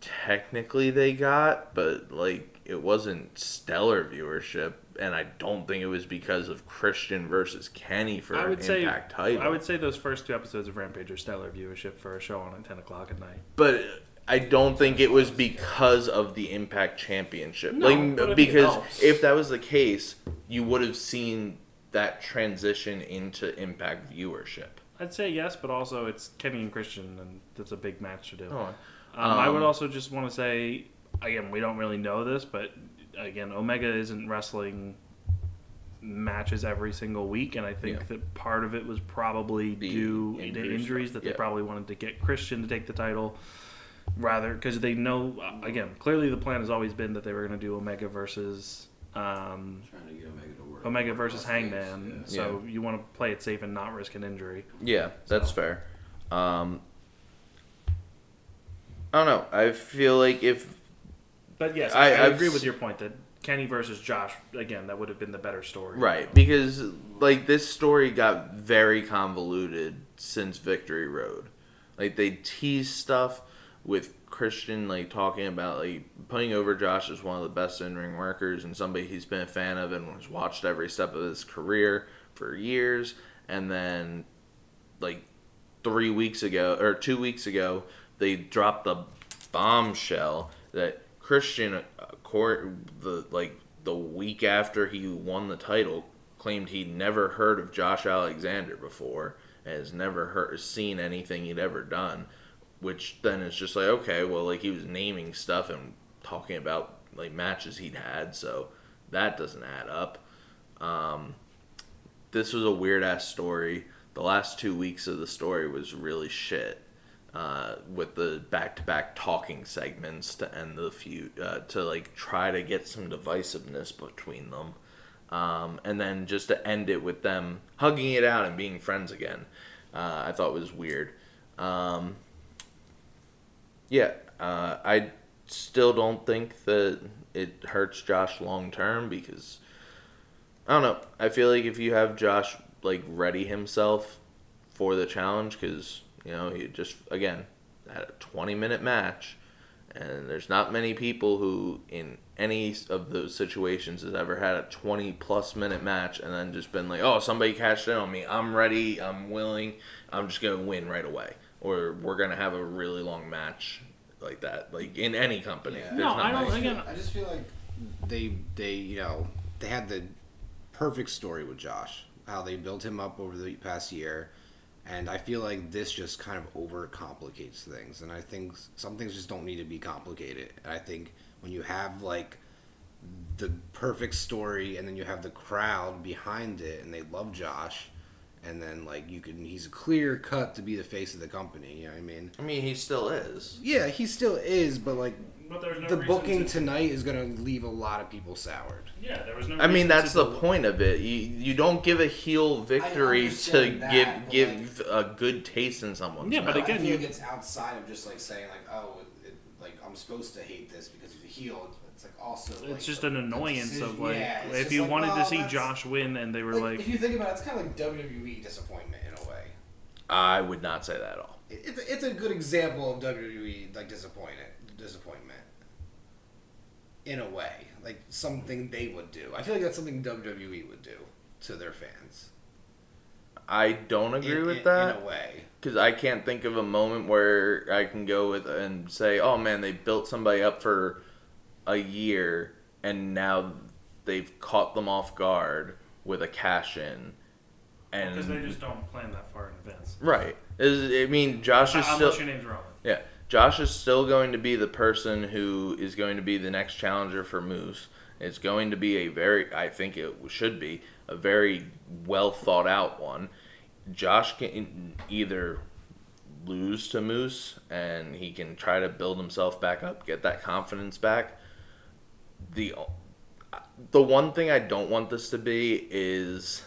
technically they got, but like it wasn't stellar viewership, and I don't think it was because of Christian versus Kenny for I would say Impact title. I would say those first two episodes of Rampage are stellar viewership for a show on at ten o'clock at night. but I don't think it was because of the Impact Championship. No, like but I think it because if that was the case, you would have seen that transition into Impact viewership. I'd say yes, but also it's Kenny and Christian, and that's a big match to do. Oh, Um, I would Um, also just want to say, again, we don't really know this, but again, Omega isn't wrestling matches every single week, and I think Yeah. that part of it was probably The due to injuries stuff, that they yeah. probably wanted to get Christian to take the title. Rather, because they know, uh, again, clearly the plan has always been that they were going to do Omega versus um, Trying to get Omega to work. Omega versus Hangman. yeah. So you want to play it safe and not risk an injury. Yeah, that's So- fair. Um, I don't know. I feel like if But yes, I- I, I agree with your point that Kenny versus Josh again that would have been the better story. right because like this story got very convoluted since Victory Road. Like they teased stuff with Christian like talking about like putting over Josh as one of the best in ring workers and somebody he's been a fan of and has watched every step of his career for years, and then like three weeks ago or two weeks ago they dropped the bombshell that Christian uh, court the like the week after he won the title claimed he'd never heard of Josh Alexander before and has never heard seen anything he'd ever done. Which then is just like okay, well, like he was naming stuff and talking about like matches he'd had, so that doesn't add up. Um, this was a weird ass story. The last two weeks of the story was really shit. Uh, with the back-to-back talking segments to end the feud, uh, to like try to get some divisiveness between them, um, and then just to end it with them hugging it out and being friends again, uh, I thought was weird. Um, yeah, uh, I still don't think that it hurts Josh long term because I don't know. I feel like if you have Josh like ready himself for the challenge, because you know he just again had a 20 minute match, and there's not many people who in any of those situations has ever had a 20 plus minute match and then just been like, oh, somebody cashed in on me. I'm ready. I'm willing. I'm just gonna win right away, or we're gonna have a really long match like that, like in any company. Yeah. No, not I don't- many. again- I just feel like they they you know they had the perfect story with Josh, how they built him up over the past year, and I feel like this just kind of overcomplicates things, and I think some things just don't need to be complicated. And I think when you have like the perfect story, and then you have the crowd behind it, and they love Josh. And then, like you can, he's a clear cut to be the face of the company. You know what I mean? I mean, he still is. Yeah, he still is, but like But there's no the reason booking to- tonight is gonna leave a lot of people soured. Yeah, there was no. I mean, reason that's to the point of it. You you don't give a heel victory to understand that, give but, give a good taste in someone's Yeah, but mouth. again, I feel you- like it's outside of just like saying like, oh, it, it, like I'm supposed to hate this because he's a heel. It's like also like, just an annoyance of like yeah, if you like, wanted well, to see Josh win and they were Like, like, if you think about it, it's kind of like WWE disappointment in a way. I would not say that at all. It's it's a good example of WWE like disappointment disappointment. In a way, like something they would do. I feel like that's something WWE would do to their fans. I don't agree in, with in- that in a way. because I can't think of a moment where I can go with and say, "Oh man, they built somebody up for a year and now they've caught them off guard with a cash in." And because they just don't plan that far in advance. right, Is- I mean, Josh is still Unless your name's Roman. Yeah, Josh is still going to be the person who is going to be the next challenger for Moose. It's going to be a very, I think it should be a very well thought out one. Josh can either lose to Moose and he can try to build himself back up, get that confidence back. The the one thing I don't want this to be is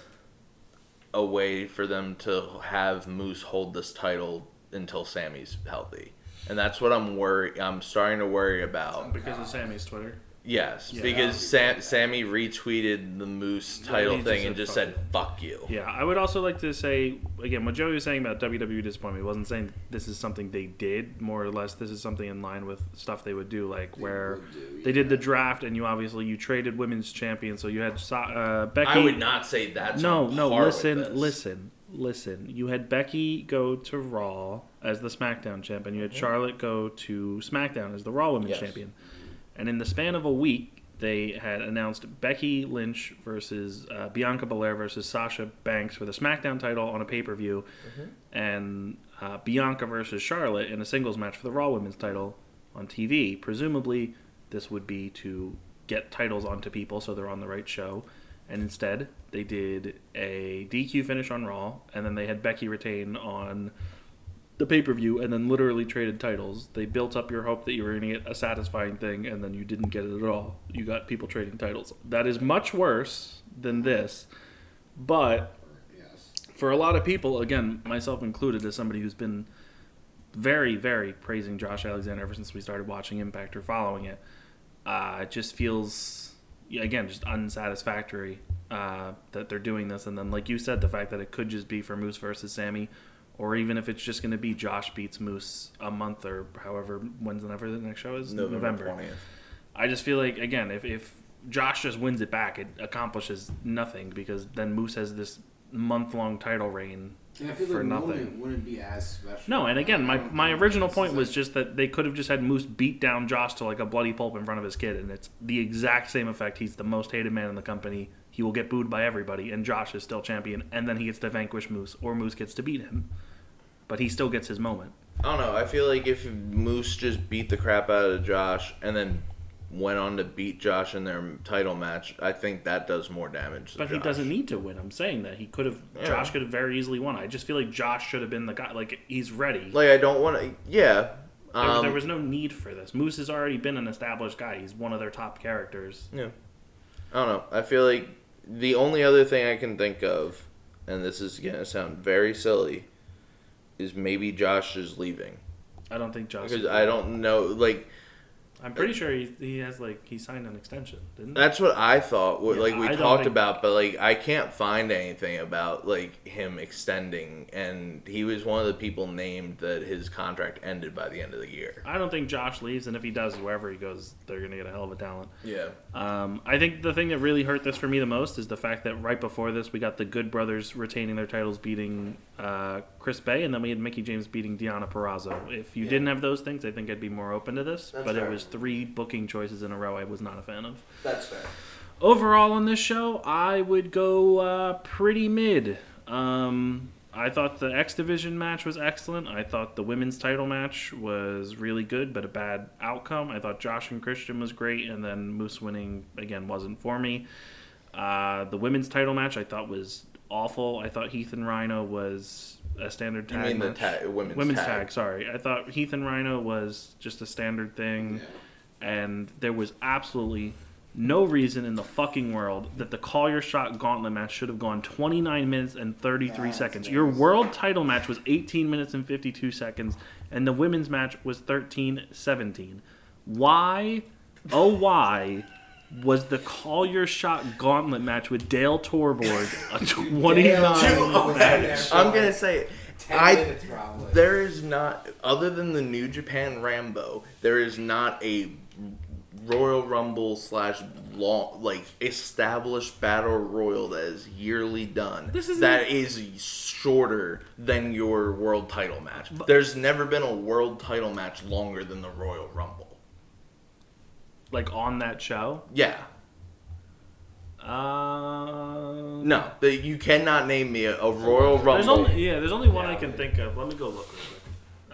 a way for them to have Moose hold this title until Sammy's healthy. And that's what I'm worried I'm starting to worry about. Because of Sammy's Twitter. Yes, Yeah. because Sam, Sammy retweeted the Moose title he thing and just said "fuck you." Yeah, I would also like to say again what Joey was saying about WWE disappointment. He wasn't saying this is something they did. More or less, this is something in line with stuff they would do, like where would do, they did the draft and you obviously you traded women's champion, so you had uh, Becky. I would not say that's no, no. Listen, listen, listen. You had Becky go to Raw as the SmackDown champion. You had Charlotte go to SmackDown as the Raw Women's Yes. champion. And in the span of a week, they had announced Becky Lynch versus uh, Bianca Belair versus Sasha Banks for the SmackDown title on a pay per view, and uh, Bianca versus Charlotte in a singles match for the Raw Women's title on TV. Presumably, this would be to get titles onto people so they're on the right show. And instead, they did a DQ finish on Raw, and then they had Becky retain on the pay per view, and then literally traded titles. They built up your hope that you were going to get a satisfying thing, and then you didn't get it at all. You got people trading titles. That is much worse than this, but for a lot of people, again, myself included, as somebody who's been very, very praising Josh Alexander ever since we started watching Impact or following it, uh, it just feels, again, just unsatisfactory uh, that they're doing this. And then, like you said, the fact that it could just be for Moose versus Sammy, or even if it's just going to be Josh beats Moose a month or however, when's whenever the next show is, November 20th. I just feel like again, if, if Josh just wins it back, it accomplishes nothing because then Moose has this month long title reign. And I feel for like nothing. wouldn't be as special. No, and again, my, my original point was just that they could have just had Moose beat down Josh to like a bloody pulp in front of his kid, and it's the exact same effect. He's the most hated man in the company. He will get booed by everybody, and Josh is still champion, and then he gets to vanquish Moose, or Moose gets to beat him. But he still gets his moment. I don't know. I feel like if Moose just beat the crap out of Josh and then went on to beat Josh in their title match, I think that does more damage. To But he Josh. doesn't need to win. I'm saying that he could have. Yeah. Josh could have very easily won. I just feel like Josh should have been the guy. Like he's ready. Like I don't want to. Yeah. there, Um, there was no need for this. Moose has already been an established guy. He's one of their top characters. Yeah. I don't know. I feel like the only other thing I can think of, and this is gonna sound very silly, is maybe Josh is leaving I don't think Josh. because I don't know. Like I'm pretty sure he, he has like he signed an extension, didn't he? that's what I thought. What, Yeah, like we I talked think- about, but like I can't find anything about like him extending, and he was one of the people named that his contract ended by the end of the year. I don't think Josh leaves, and if he does, wherever he goes, they're gonna get a hell of a talent. Yeah. Um, I think the thing that really hurt this for me the most is the fact that right before this, we got the Good Brothers retaining their titles, beating uh, Chris Bey, and then we had Mickie James beating Deonna Purrazzo. If you didn't have those things, I think I'd be more open to this. That's but fair. it was three booking choices in a row I was not a fan of. That's fair. Overall, on this show, I would go uh, pretty mid. Um, I thought the X Division match was excellent. I thought the women's title match was really good, but a bad outcome. I thought Josh and Christian was great, and then Moose winning again wasn't for me. Uh, the women's title match I thought was awful. I thought Heath and Rhino was a standard You tag mean the ta- women's, women's tag? tag. Sorry, I thought Heath and Rhino was just a standard thing, and there was absolutely no reason in the fucking world that the Call Your Shot Gauntlet match should have gone 29 minutes and 33 seconds. Your world title match was 18 minutes and 52 seconds, and the women's match was 13 17. Why, oh why, was the Call Your Shot Gauntlet match with Dale Torborg a 29 I'm gonna say, Ten I minutes probably. there is not other than the New Japan Rambo, there is not a Royal Rumble slash long like established battle royal that is yearly done This isn't- that is shorter than your world title match. There's never been a world title match longer than the Royal Rumble. Like on that show. Yeah. Um, No, the, you cannot name me a, a Royal There's Rumble only yeah, there's only one I can think of. Let me go look real quick.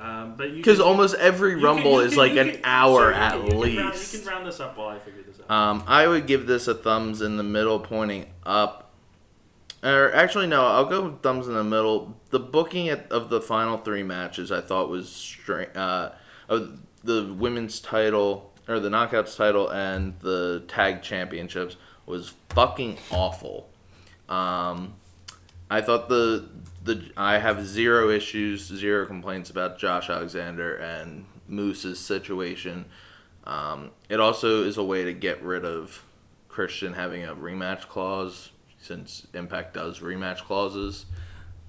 Um, but because almost every you can- Rumble is can- like you an can- hour sure, you at can- you can least. round- you can round this up while I figure this out. Um, I would give this a thumbs in the middle, pointing up. Or actually, no, I'll go with thumbs in the middle. The booking at, of the final three matches, I thought was strange. Uh, of the women's title or the knockouts title and the tag championships was fucking awful. Um, I thought the the I have zero issues, zero complaints about Josh Alexander and Moose's situation. Um, it also is a way to get rid of Christian having a rematch clause since Impact does rematch clauses.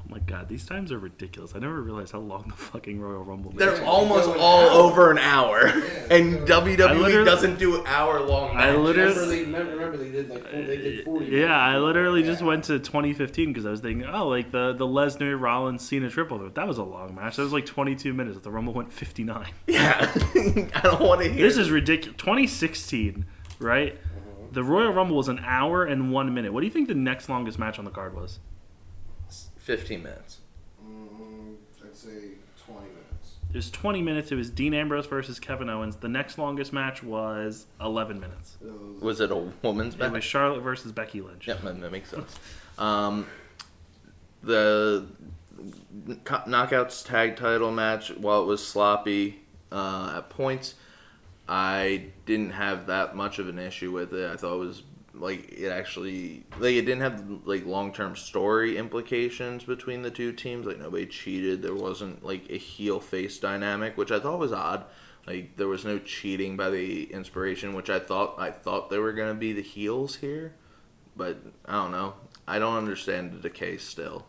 Oh my god, these times are ridiculous. I never realized how long the fucking Royal Rumble. They're match- almost Going all out. over an hour, and WWE doesn't do hour long I literally- Remember, they, remember, remember they did like four, they did forty. Yeah, I literally just went to 2015 because I was thinking, oh, like the the Lesnar Rollins Cena triple threat. That was a long match. That was like 22 minutes. The Rumble went 59. Yeah, I don't want to hear. This is ridiculous. 2016, right? Uh-huh. The Royal Rumble was an hour and one minute. What do you think the next longest match on the card was? Fifteen minutes. Mm, I'd say twenty minutes. It was 20 minutes. It was Dean Ambrose versus Kevin Owens. The next longest match was 11 minutes. It was- Was it a woman's match? It match? was Charlotte versus Becky Lynch. Yep, that, that makes sense. Um, the co- knockouts tag title match, while it was sloppy uh, at points, I didn't have that much of an issue with it. I thought it was like it actually like it didn't have like long term story implications between the two teams. Like nobody cheated. There wasn't like a heel face dynamic, which I thought was odd. Like there was no cheating by the inspiration, which I thought I thought they were gonna be the heels here but I don't know. I don't understand the decay still,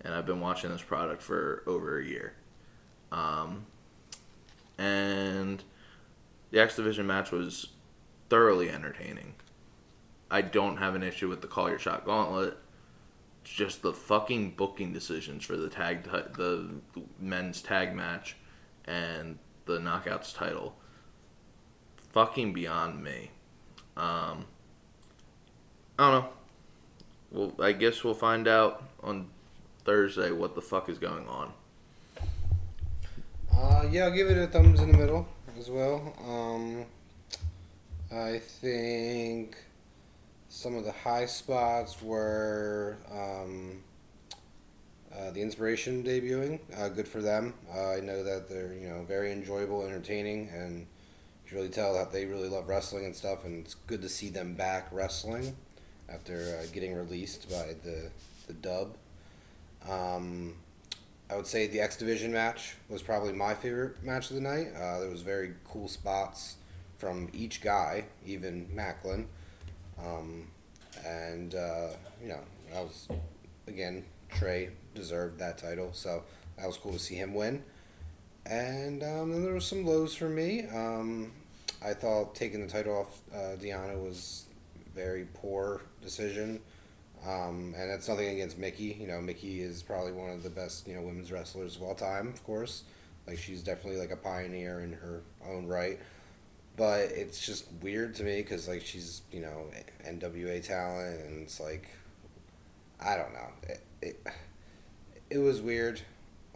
and I've been watching this product for over a year. Um, and the X Division match was thoroughly entertaining. I don't have an issue with the Call Your Shot Gauntlet. just the fucking booking decisions for the tag the men's tag match and the knockouts title fucking beyond me um i don't know well i guess we'll find out on thursday what the fuck is going on Uh, yeah, I'll give it a thumbs in the middle as well. Um, I think some of the high spots were um, uh, the inspiration debuting. Uh, good for them. Uh, I know that they're you know very enjoyable, entertaining, and you really tell that they really love wrestling and stuff. And it's good to see them back wrestling after uh, getting released by the the dub. Um, I would say the X Division match was probably my favorite match of the night. Uh, there was very cool spots from each guy, even Maclin, um, and uh, you know, I was again Trey deserved that title, so that was cool to see him win. And um, then there were some lows for me. Um, I thought taking the title off uh, Deonna was very poor decision. Um, and that's nothing against Mickie. You know, Mickie is probably one of the best, you know, women's wrestlers of all time, of course. Like, she's definitely, like, a pioneer in her own right. But it's just weird to me because, like, she's, you know, NWA talent, and it's like, I don't know. It, it, it was weird,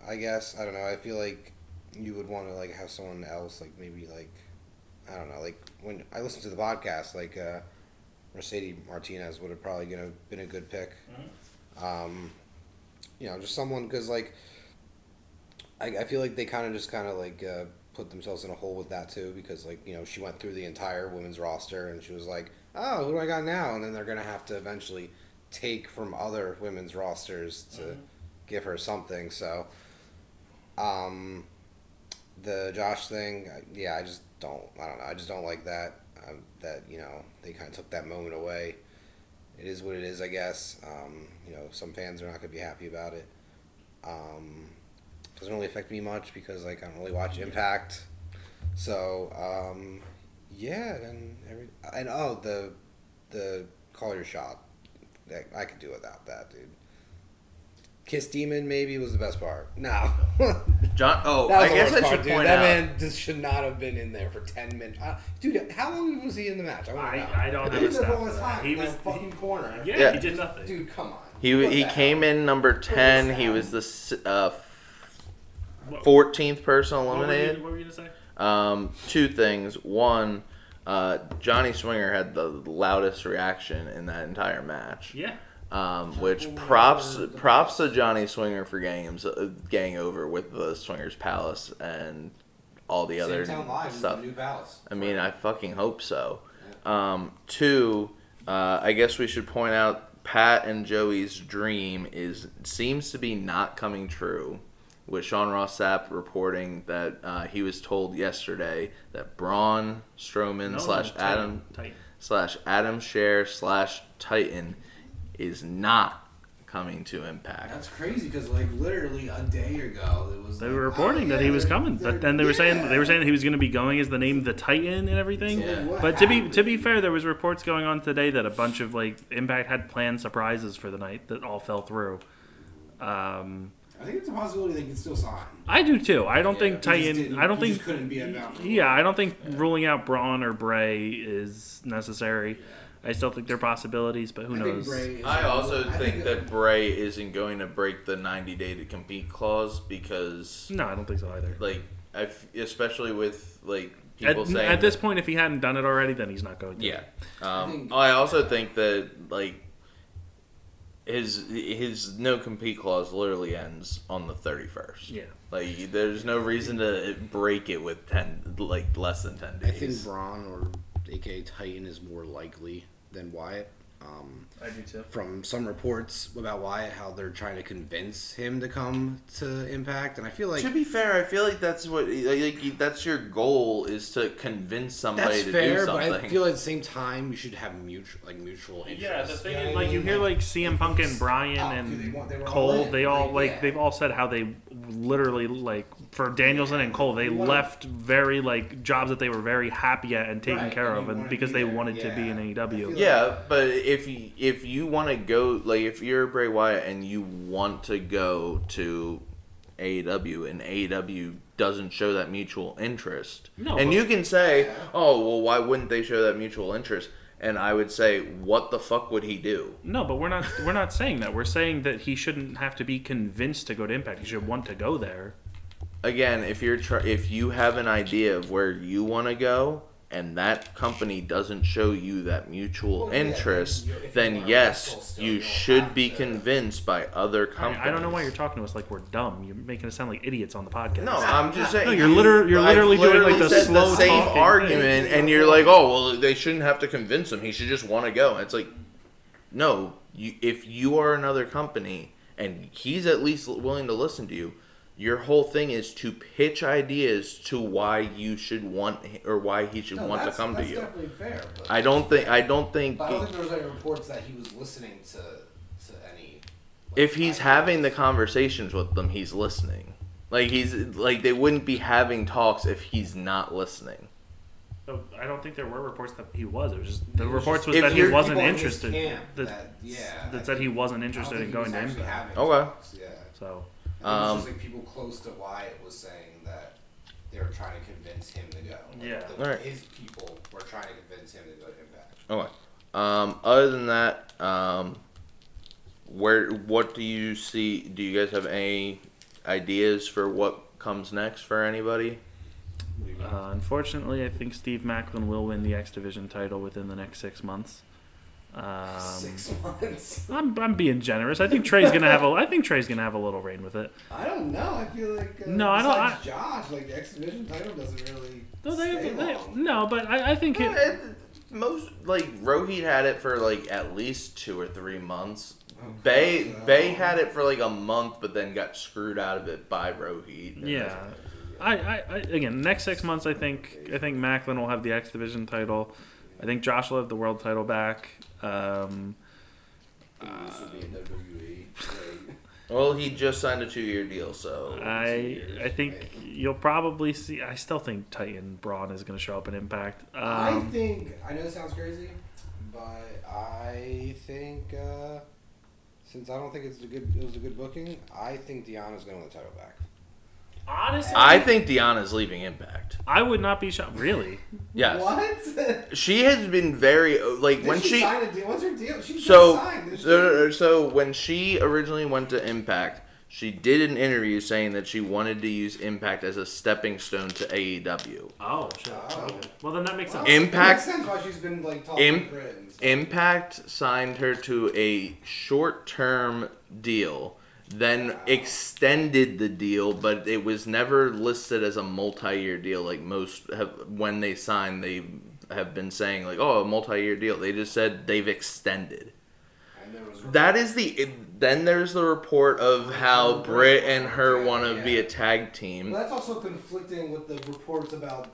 I guess. I don't know. I feel like you would want to, like, have someone else, like, maybe, like, I don't know. Like, when I listened to the podcast, like, uh, Mercedes Martinez would have probably gonna been a good pick. Um, you know, just someone because like I, I feel like they kind of just kind of like uh, put themselves in a hole with that too because like you know she went through the entire women's roster and she was like, oh, who do I got now? And then they're gonna have to eventually take from other women's rosters to give her something. So, um, the Josh thing, yeah, I just don't. I don't know. I just don't like that. Um, that you know they kind of took that moment away. It is what it is, I guess. Um, you know, some fans are not gonna be happy about it. Um, doesn't really affect me much because like I don't really watch Impact. So um, yeah, and every and oh the the call your shot. That I could do without that, dude. Kiss Demon maybe was the best part. No. john oh That was i the guess worst i part, should dude. point that out man just should not have been in there for ten minutes. Uh, dude, how long was he in the match? I, wanna know. I, I don't know. a He's there all the that. time. He was that fucking corner. yeah, Yeah. he did nothing. Dude, come on. he What he came hell? in number 10 he was the uh, 14th person What were, you, eliminated what were you gonna say? Um, two things. One, uh, Johnny Swinger had the loudest reaction in that entire match. Yeah. Um, which props props to Johnny Swinger for getting him uh, getting over with the Swingers Palace and all the other Sam's Town Live stuff. the new palace. I mean, I fucking hope so. Um, two, uh, I guess we should point out Pat and Joey's dream is seems to be not coming true. With Sean Ross Sapp reporting that uh, he was told yesterday that Braun Strowman No, slash Titan- Adam Titan. slash Adam Scherr slash Titan is not coming to Impact. That's crazy because like literally a day ago it was. They like, were oh, reporting that yeah, he was coming, but then they were saying they were yeah. saying he was going to be going as the name the Titan and everything. So, like, what But to be to be fair, there was reports going on today that a bunch of like Impact had planned surprises for the night that all fell through. Um, I think it's a possibility they can still sign. I do too. I don't He think just Titan. I don't he think. just couldn't be at Yeah, I don't think ruling out Braun or Bray is necessary. I still think there are possibilities, but who I knows? think I also I think that Bray isn't going to break the 90 day to compete clause because, No, I don't think so either. like, I f- especially with like At, people saying at this that- point, if he hadn't done it already, then he's not going to. yeah. Um, I, think- also think that like his his no compete clause literally ends on the 31st. Yeah. Like, there's no reason to break it with ten like less than ten days. I think Braun or AKA Titan is more likely than Wyatt. Um, I do too. from some reports about Wyatt, how they're trying to convince him to come to Impact, and I feel like to be fair, I feel like that's what like that's your goal is to convince somebody that's to fair, do but something. I feel like at the same time you should have mutual like mutual interest. Yeah, the thing Yeah, is, like you hear like, like CM Punk and Bryan oh, and they want- they were all Cole, they all like, like yeah. they've all said how they literally like for Danielson and Cole, they What- left very like jobs that they were very happy at and taken Right, care and of, and because be they there. wanted to be in Yeah. AEW. feel Yeah, but if you, if you want to go, like if you're Bray Wyatt and you want to go to AEW and AEW doesn't show that mutual interest, No, and but- you can say, "Oh, well, why wouldn't they show that mutual interest?" And I would say, "What the fuck would he do?" No, but we're not we're not saying that. We're saying that he shouldn't have to be convinced to go to Impact. He should want to go there. Again, if you're try- if you have an idea of where you want to go. And that company doesn't show you that mutual Well, yeah, then interest, you- then yes, you should be to- convinced by other companies. I don't know why you're talking to us like we're dumb. You're making us sound like idiots on the podcast. No, I'm just saying. No, you're liter- you're I've literally doing, like, the said slow same talking argument, thing. and you're like, oh well, they shouldn't have to convince him. He should just want to go. It's like, no, you if you are another company and he's at least willing to listen to you, your whole thing is to pitch ideas to why you should want or why he should No, want to that's- come to you. definitely fair. I don't think. I don't think. But I don't think there was any reports that he was listening to to any. like, if he's ideas. having the conversations with them, he's listening. Like he's like they wouldn't be having talks if he's not listening. So I don't think there were reports that he was. It was just the was reports just- was that he wasn't people in interested. that, that- yeah, that I said he wasn't interested think in he going was to actually Impact. having Okay. talks, Yeah. So I think it Um, was just like people close to Wyatt was saying that they were trying to convince him to go. Like, Yeah. the- Alright. His people were trying to convince him to go to Impact. Okay. Um, other than that, um, where what do you see? Do you guys have any ideas for what comes next for anybody? uh, unfortunately, I think Steve Maclin will win the X Division title within the next six months. Um, Six months. I'm, I'm being generous. I think Trey's gonna have a. I think Trey's gonna have a little reign with it. I don't know. I feel like uh, No, I don't- besides Josh, like the X Division title doesn't really No, they, stay they- long. no, but I, I think it. Eh, Most like Rohit had it for like at least two or three months. Bey God. Bey had it for like a month, but then got screwed out of it by Rohit. Yeah, I, I, I again next six months I think I think Maclin will have the X Division title. I think Josh will have the world title back. Um, this would be in WWE. Like, Well, he just signed a two-year deal, so I I think you'll probably see. I still think Titan Braun is going to show up in Impact. I Um, think I know it sounds crazy, but I think uh, since I don't think it's a good it was a good booking, I think Deonna's going to win the title back. Honestly, I think Deonna's leaving Impact. I would not be shocked. Really? Yes, What? she has been very like Did when she, she sign a deal? What's her deal? She just So, signed. didn't she? so, so when she originally went to Impact, she did an interview saying that she wanted to use Impact as a stepping stone to AEW. Oh shit. Oh. Okay. Well then that makes sense. Impact- It makes sense why she's been like talking Im- to Britt. Impact signed her to a short-term deal, then extended the deal, but it was never listed as a multi-year deal like most have when they signed they have been saying like oh a multi-year deal. They just said they've extended. That is the. Then there's the report of how Britt and her want to be a tag team. that's also conflicting with the reports about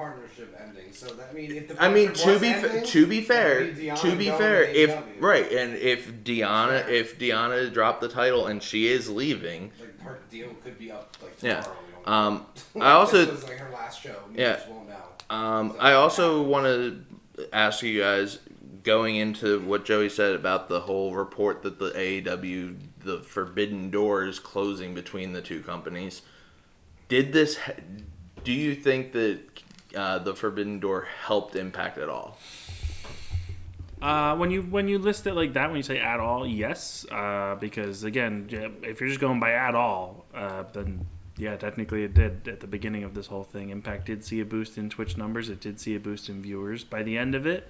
partnership ending. So that I mean, if the I mean, to be ending, fa- to be fair, would be Deonna to be fair, if right, and if Deonna, if Deonna dropped the title and she is leaving, like her deal could be up like tomorrow. Don't um. I also this was like her last show. Yeah. just won't know. Um, I also want to ask you guys, going into what Joey said about the whole report that the AEW, the forbidden door is closing between the two companies. Did this? Do you think that uh, the forbidden door helped Impact at all? Uh, when you when you list it like that, when you say at all, yes, uh, because again, if you're just going by at all, uh, then yeah, technically it did at the beginning of this whole thing. Impact did see a boost in Twitch numbers. It did see a boost in viewers. By the end of it,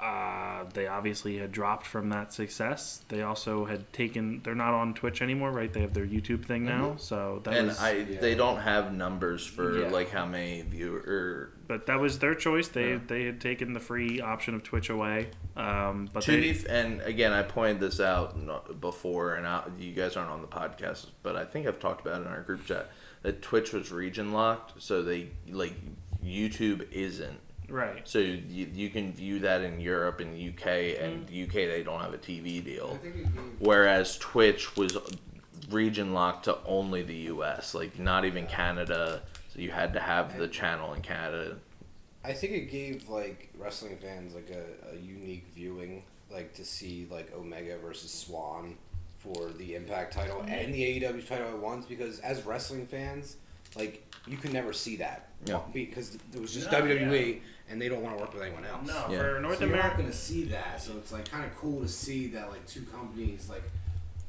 uh, they obviously had dropped from that success. They also had taken. They're not on Twitch anymore, right? They have their YouTube thing now. So that and was. I, they don't have numbers for Yeah. like how many viewer. but that was their choice. They Yeah. they had taken the free option of Twitch away. Um, but To they, be, and again, I pointed this out before, and I, you guys aren't on the podcast, but I think I've talked about it in our group chat that Twitch was region locked, so they like YouTube isn't. Right. So you, you can view that in Europe and UK, and mm. UK they don't have a TV I deal. think it gave Whereas Twitch was region locked to only the U.S. Like not even Canada. So you had to have the channel in Canada. I think it gave like wrestling fans like a, a unique viewing, like to see like Omega versus Swann for the Impact title mm-hmm. and the AEW title at once. Because as wrestling fans, like you can never see that Yeah. because it was just No, WWE and they don't want to work with anyone else. No, Yeah. for North so you're not America. going to see that. So it's like kind of cool to see that like two companies like,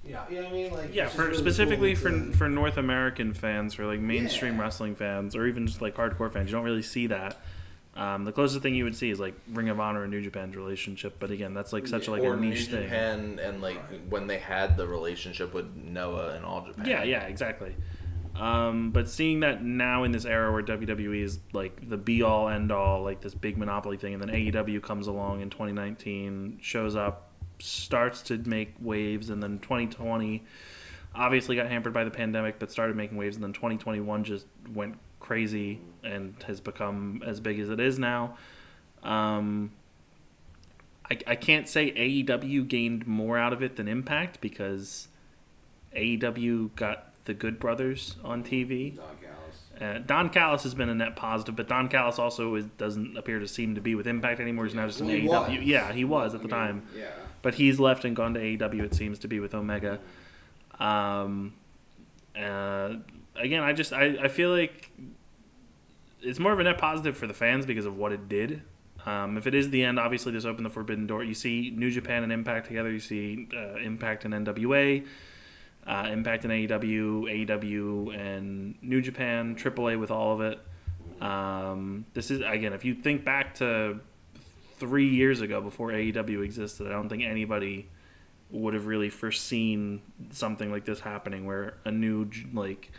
you know, you know what I mean? Like Yeah, for really specifically cool for to- for North American fans, for like mainstream Yeah. wrestling fans, or even just like hardcore fans, you don't really see that. Um, the closest thing you would see is like Ring of Honor and New Japan's relationship, but again, that's like such like or a New niche thing. Japan and like when they had the relationship with Noah and All Japan. Yeah, yeah, exactly. Um, but seeing that now in this era where WWE is like the be all end all, like this big monopoly thing, and then AEW comes along in 2019, shows up, starts to make waves, and then 2020 obviously got hampered by the pandemic, but started making waves, and then 2021 just went crazy and has become as big as it is now. Um, I, I can't say AEW gained more out of it than Impact because AEW got the Good Brothers on TV. Don Callis. Uh, Don Callis has been a net positive, but Don Callis also is, doesn't appear to seem to be with Impact anymore. He's now just in Well, he AEW. was. Yeah, he was at I the mean, time, Yeah. but he's left and gone to AEW. It seems to be with Omega. Um, uh, again, I just I, I feel like it's more of a net positive for the fans because of what it did. Um, if it is the end, obviously this opened the forbidden door. You see New Japan and Impact together. You see uh, Impact and NWA, uh, Impact and AEW, AEW and New Japan, AAA with all of it. Um, this is again, if you think back to three years ago before AEW existed, I don't think anybody would have really foreseen something like this happening, where a new like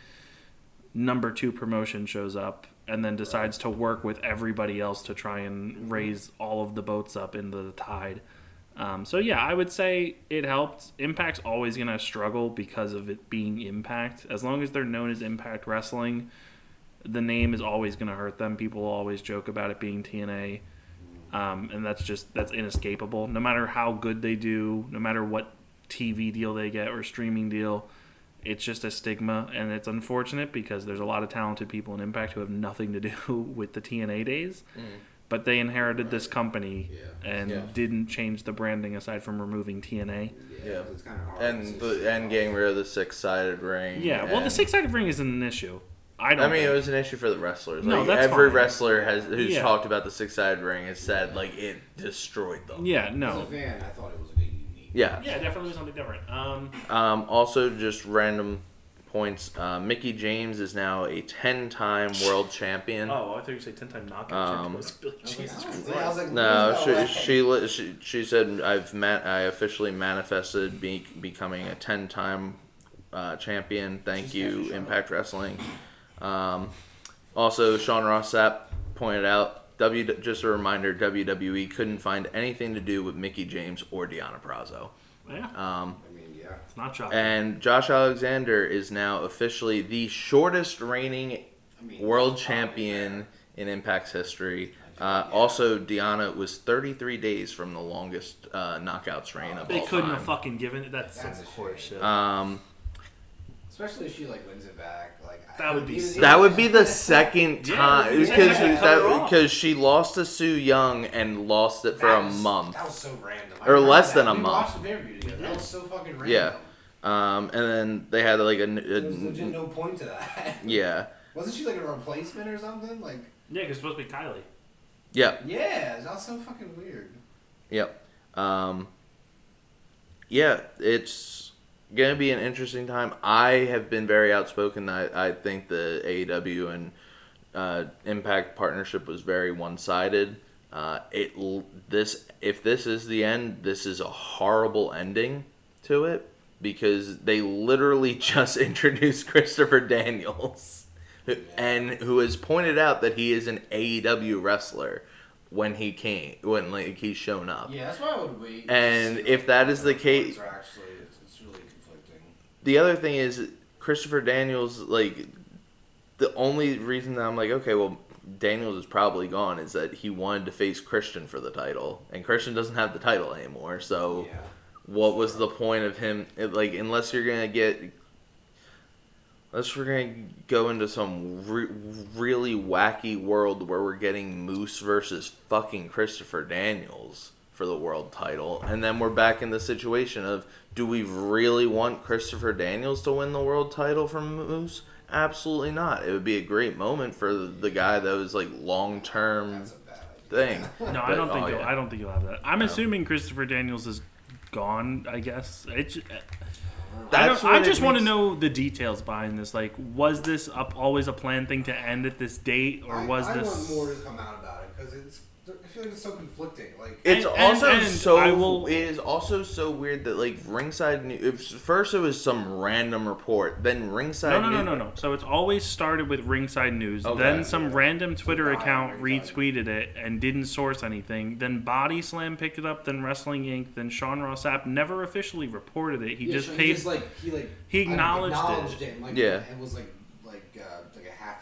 number two promotion shows up and then decides to work with everybody else to try and raise all of the boats up into the tide. Um, so yeah, I would say it helped. Impact's always gonna struggle because of it being Impact. As long as they're known as Impact Wrestling, the name is always gonna hurt them. People always joke about it being TNA, um, and that's just that's inescapable. No matter how good they do, no matter what TV deal they get or streaming deal, it's just a stigma, and it's unfortunate because there's a lot of talented people in Impact who have nothing to do with the TNA days, but they inherited this company Yeah. and Yeah. didn't change the branding aside from removing TNA. Yeah. It's kind of hard. And the and getting rid of the six sided ring. Yeah, well, the six-sided ring isn't an issue. I don't. I mean, it was an issue for the wrestlers. No, Like, that's every fine. wrestler has who's Yeah. talked about the six sided ring has said like it destroyed them. Yeah, no. As a fan, I thought it was like a unique. Yeah. Yeah, definitely something different. Um, Um, also, just random points. Uh, Mickie James is now a ten-time world champion. oh, I thought you said ten-time knockout Um, champion. Jesus Christ. Like, No, there's she, way. she she she said I've ma- I officially manifested be- becoming a ten-time uh, champion. Thank you, Impact Wrestling. Um, also, Sean Ross Sapp pointed out. W just a reminder: WWE couldn't find anything to do with Mickie James or Deonna Purrazzo. Yeah, Um, yeah. It's not shocking. and Josh Alexander is now officially the shortest reigning I mean, world that's champion in Impact's history. Uh, Also, Deonna was 33 days from the longest uh, knockouts reign of they all couldn't time. have fucking given it. That's, That's some a horse shame. um, Especially if she like wins it back. Like That would be even- sick. that would be the second time because said they cut her off. because she lost to Su Yung and lost it for That a month. That was so random. I Or less that. than a we month. watched the pay-per-view together. That was so fucking random. Yeah. Um, and then they had like a, There was legit no point to that. yeah Wasn't she like a replacement or something? Like, yeah, because it's supposed to be Kylie. yeah yeah, that was so fucking weird. Yep. Um, yeah, it's gonna be an interesting time. I have been very outspoken. that I think the AEW and uh, Impact partnership was very one sided. Uh, it this if this is the end, this is a horrible ending to it because they literally just introduced Christopher Daniels, who- and who has pointed out that he is an AEW wrestler when he came when like he's shown up. Yeah, that's why I would wait. And if that is the case- actually, it's, it's really conflicting. The other thing is Christopher Daniels like the only reason that I'm like okay well Daniels is probably gone is that he wanted to face Christian for the title and Christian doesn't have the title anymore so Yeah. what was the point of him like unless you're gonna get Unless we're gonna go into some re- really wacky world where we're getting Moose versus fucking Christopher Daniels for the world title, and then we're back in the situation of do we really want Christopher Daniels to win the world title from Moose? Absolutely not. It would be a great moment for the, the guy that was like long term That's a bad idea. thing. No, I don't think oh, you'll, yeah. I don't think you'll have that. I'm um, assuming Christopher Daniels is gone. I guess it's. I, That's don't, I just want to know the details behind this. Like, was this up, always a planned thing to end at this date, or I, was I this? want more to come out about it because it's. I feel like it's so conflicting. Like It's And- also and- and so. I will- It is also so weird that like ringside. New, if first it was some random report, then ringside. No, no, no, New- no, no. So it's always started with Ringside News. Okay. then some random Twitter Body account retweeted it and didn't source anything. Then Body Slam picked it up. Then Wrestling Inc. Then Sean Ross Sapp never officially reported it. He Yeah, just so paid. just like he like he I acknowledged it. it. and, like, Yeah. and was like like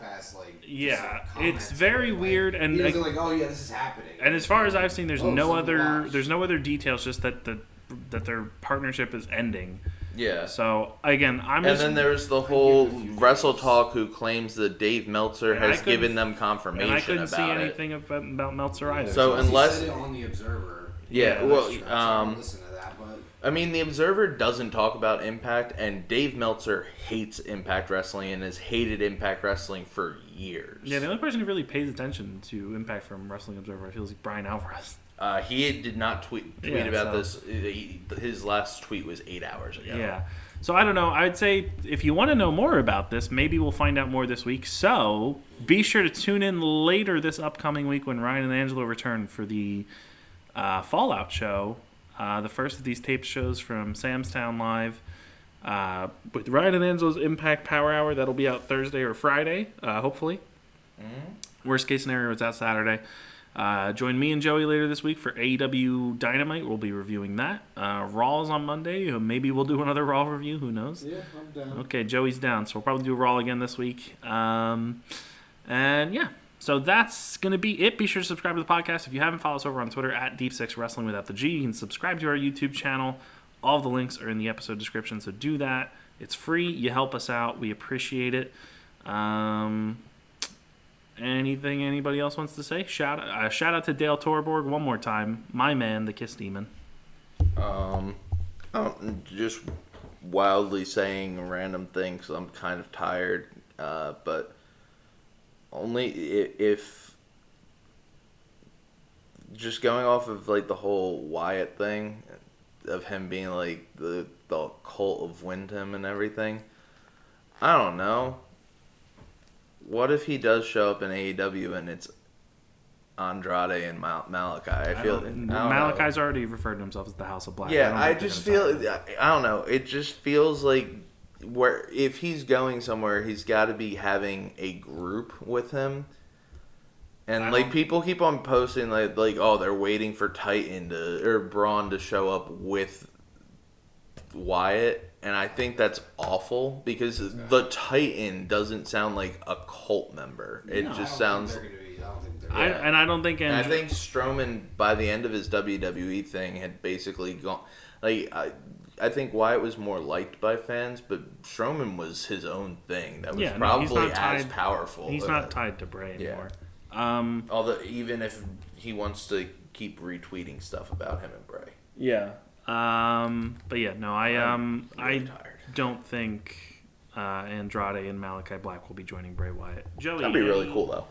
like half-ass like Yeah, like, it's very about it. weird, and, like- like oh yeah this is happening. and as far as I've seen, there's Oh, no other watch. there's no other details. Just that the that their partnership is ending. Yeah. So again, I'm And just then there's the whole give a few Wrestle. Talk who claims that Dave Meltzer And has given them and confirmation I couldn't see about it. anything about, about Meltzer either. So He unless- said it on the Observer. Yeah, Yeah, well, That's true. um, listen to that, but I mean, the Observer doesn't talk about Impact, and Dave Meltzer hates Impact Wrestling and has hated Impact Wrestling for years. yeah, the only person who really pays attention to Impact from Wrestling Observer I feels like Bryan Alvarez. Uh, he did not tweet tweet Yeah, about so- this. He- his last tweet was eight hours ago. Yeah. So I don't know. I'd say if you want to know more about this, maybe we'll find out more this week. So be sure to tune in later this upcoming week when Ryan and Angelo return for the uh, Fallout show, uh, the first of these taped shows from Sam's Town Live. Uh, with Ryan and Angelo's Impact Power Hour, that'll be out Thursday or Friday, uh, hopefully. Worst case scenario, it's out Saturday. Uh, join me and Joey later this week for AEW Dynamite. We'll be reviewing that. Uh, Raw's on Monday. Uh, Maybe we'll do another Raw review. Who knows? yeah, I'm down. Okay, Joey's down, so we'll probably do Raw again this week. Um, and yeah, so that's gonna be it. Be sure to subscribe to the podcast if you haven't. Follow us over on Twitter at Deep Six Wrestling without the G. You can subscribe to our YouTube channel. All the links are in the episode description, so do that. It's free. You help us out. We appreciate it. Um, anything anybody else wants to say? Shout uh, shout out to Dale Torborg one more time. My man, the Kiss Demon. Um, I'm just wildly saying random things. I'm kind of tired, uh, but only if just going off of like the whole Wyatt thing of him being like the the cult of Wyndham and everything. I don't know. What if he does show up in AEW and it's Andrade and Mal- Malakai? I feel don't- I don't know. Malakai's already referred to himself as the House of Black. Yeah, don't I, just feel talk about it. I don't know. It just feels like where if he's going somewhere, he's got to be having a group with him. And like people keep on posting like like oh they're waiting for Titan to or Braun to show up with Wyatt, and I think that's awful because the Titan doesn't sound like a cult member. It No, I just don't sounds. they're be- I don't think they're. I, Yeah. and I don't think. And I think Strowman, by the end of his WWE thing, had basically gone. Like, I, I think Wyatt was more liked by fans, but Strowman was his own thing. That was Yeah, no, he's probably not as tied- powerful. he's uh, not tied to Bray yeah. anymore. Um, Although, even if he wants to keep retweeting stuff about him and Bray. yeah. Um, but yeah, no, I um, really I tired. don't think uh, Andrade and Malakai Black will be joining Bray Wyatt. Joey, That'd be really cool, though.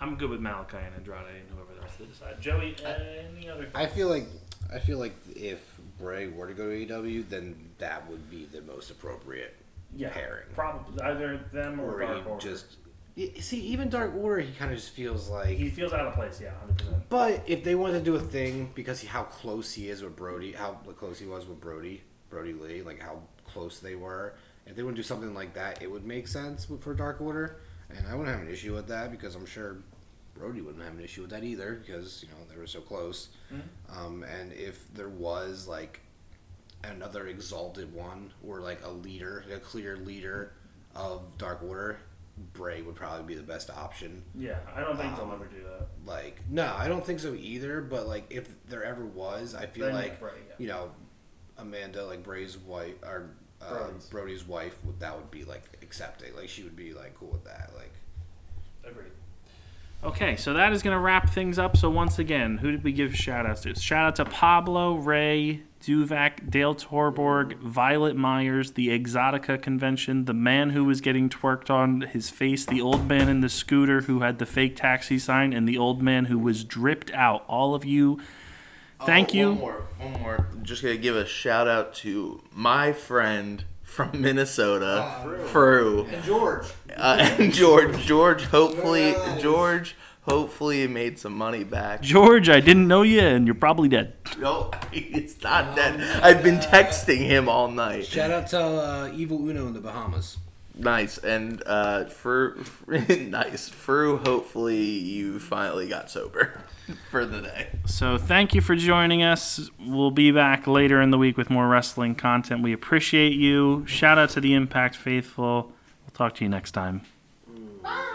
I'm good with Malakai and Andrade and whoever the rest of the decide. Joey, any other? I feel like I feel like if Bray were to go to AEW, then that would be the most appropriate yeah, pairing. probably either them or, Or Dark Order. just see even Dark Order, he kind of just feels like. he feels out of place. Yeah, hundred percent. But if they wanted to do a thing because he, how close he is with Brodie, how close he was with Brodie, Brodie Lee, like how close they were. If they would do something like that, it would make sense for Dark Order, and I wouldn't have an issue with that because I'm sure Brodie wouldn't have an issue with that either because you know they were so close. Um, and if there was like another exalted one or like a leader, a clear leader of Dark Order, Bray would probably be the best option. Yeah, I don't think Um, they'll ever do that. Like, no, I don't think so either. But like, if there ever was, I feel Then like Bray, yeah. you know, Amanda, like Bray's wife, or uh, Brodie's. Brodie's wife, would that would be like accepting. Like she would be like cool with that. Like Agreed. Okay, so that is going to wrap things up. So once again, who did we give shout outs to? Shout out to Pablo, Ray, Duvak, Dale Torborg, Violet Myers, the Exxxotica convention, the man who was getting twerked on his face, the old man in the scooter who had the fake taxi sign, and the old man who was dripped out. All of you, thank Oh, you. One more, one more. Just gonna give a shout out to my friend from Minnesota, Fru, And George. uh, and George. George, hopefully, George, hopefully made some money back. George, I didn't know you, and you're probably dead. No, he's not dead. I've been texting him all night. shout out to uh, Evil Uno in the Bahamas. Nice and uh, for nice for Hopefully, you finally got sober for the day. So thank you for joining us. We'll be back later in the week with more wrestling content. We appreciate you. Shout out to the Impact Faithful. We'll talk to you next time. Bye.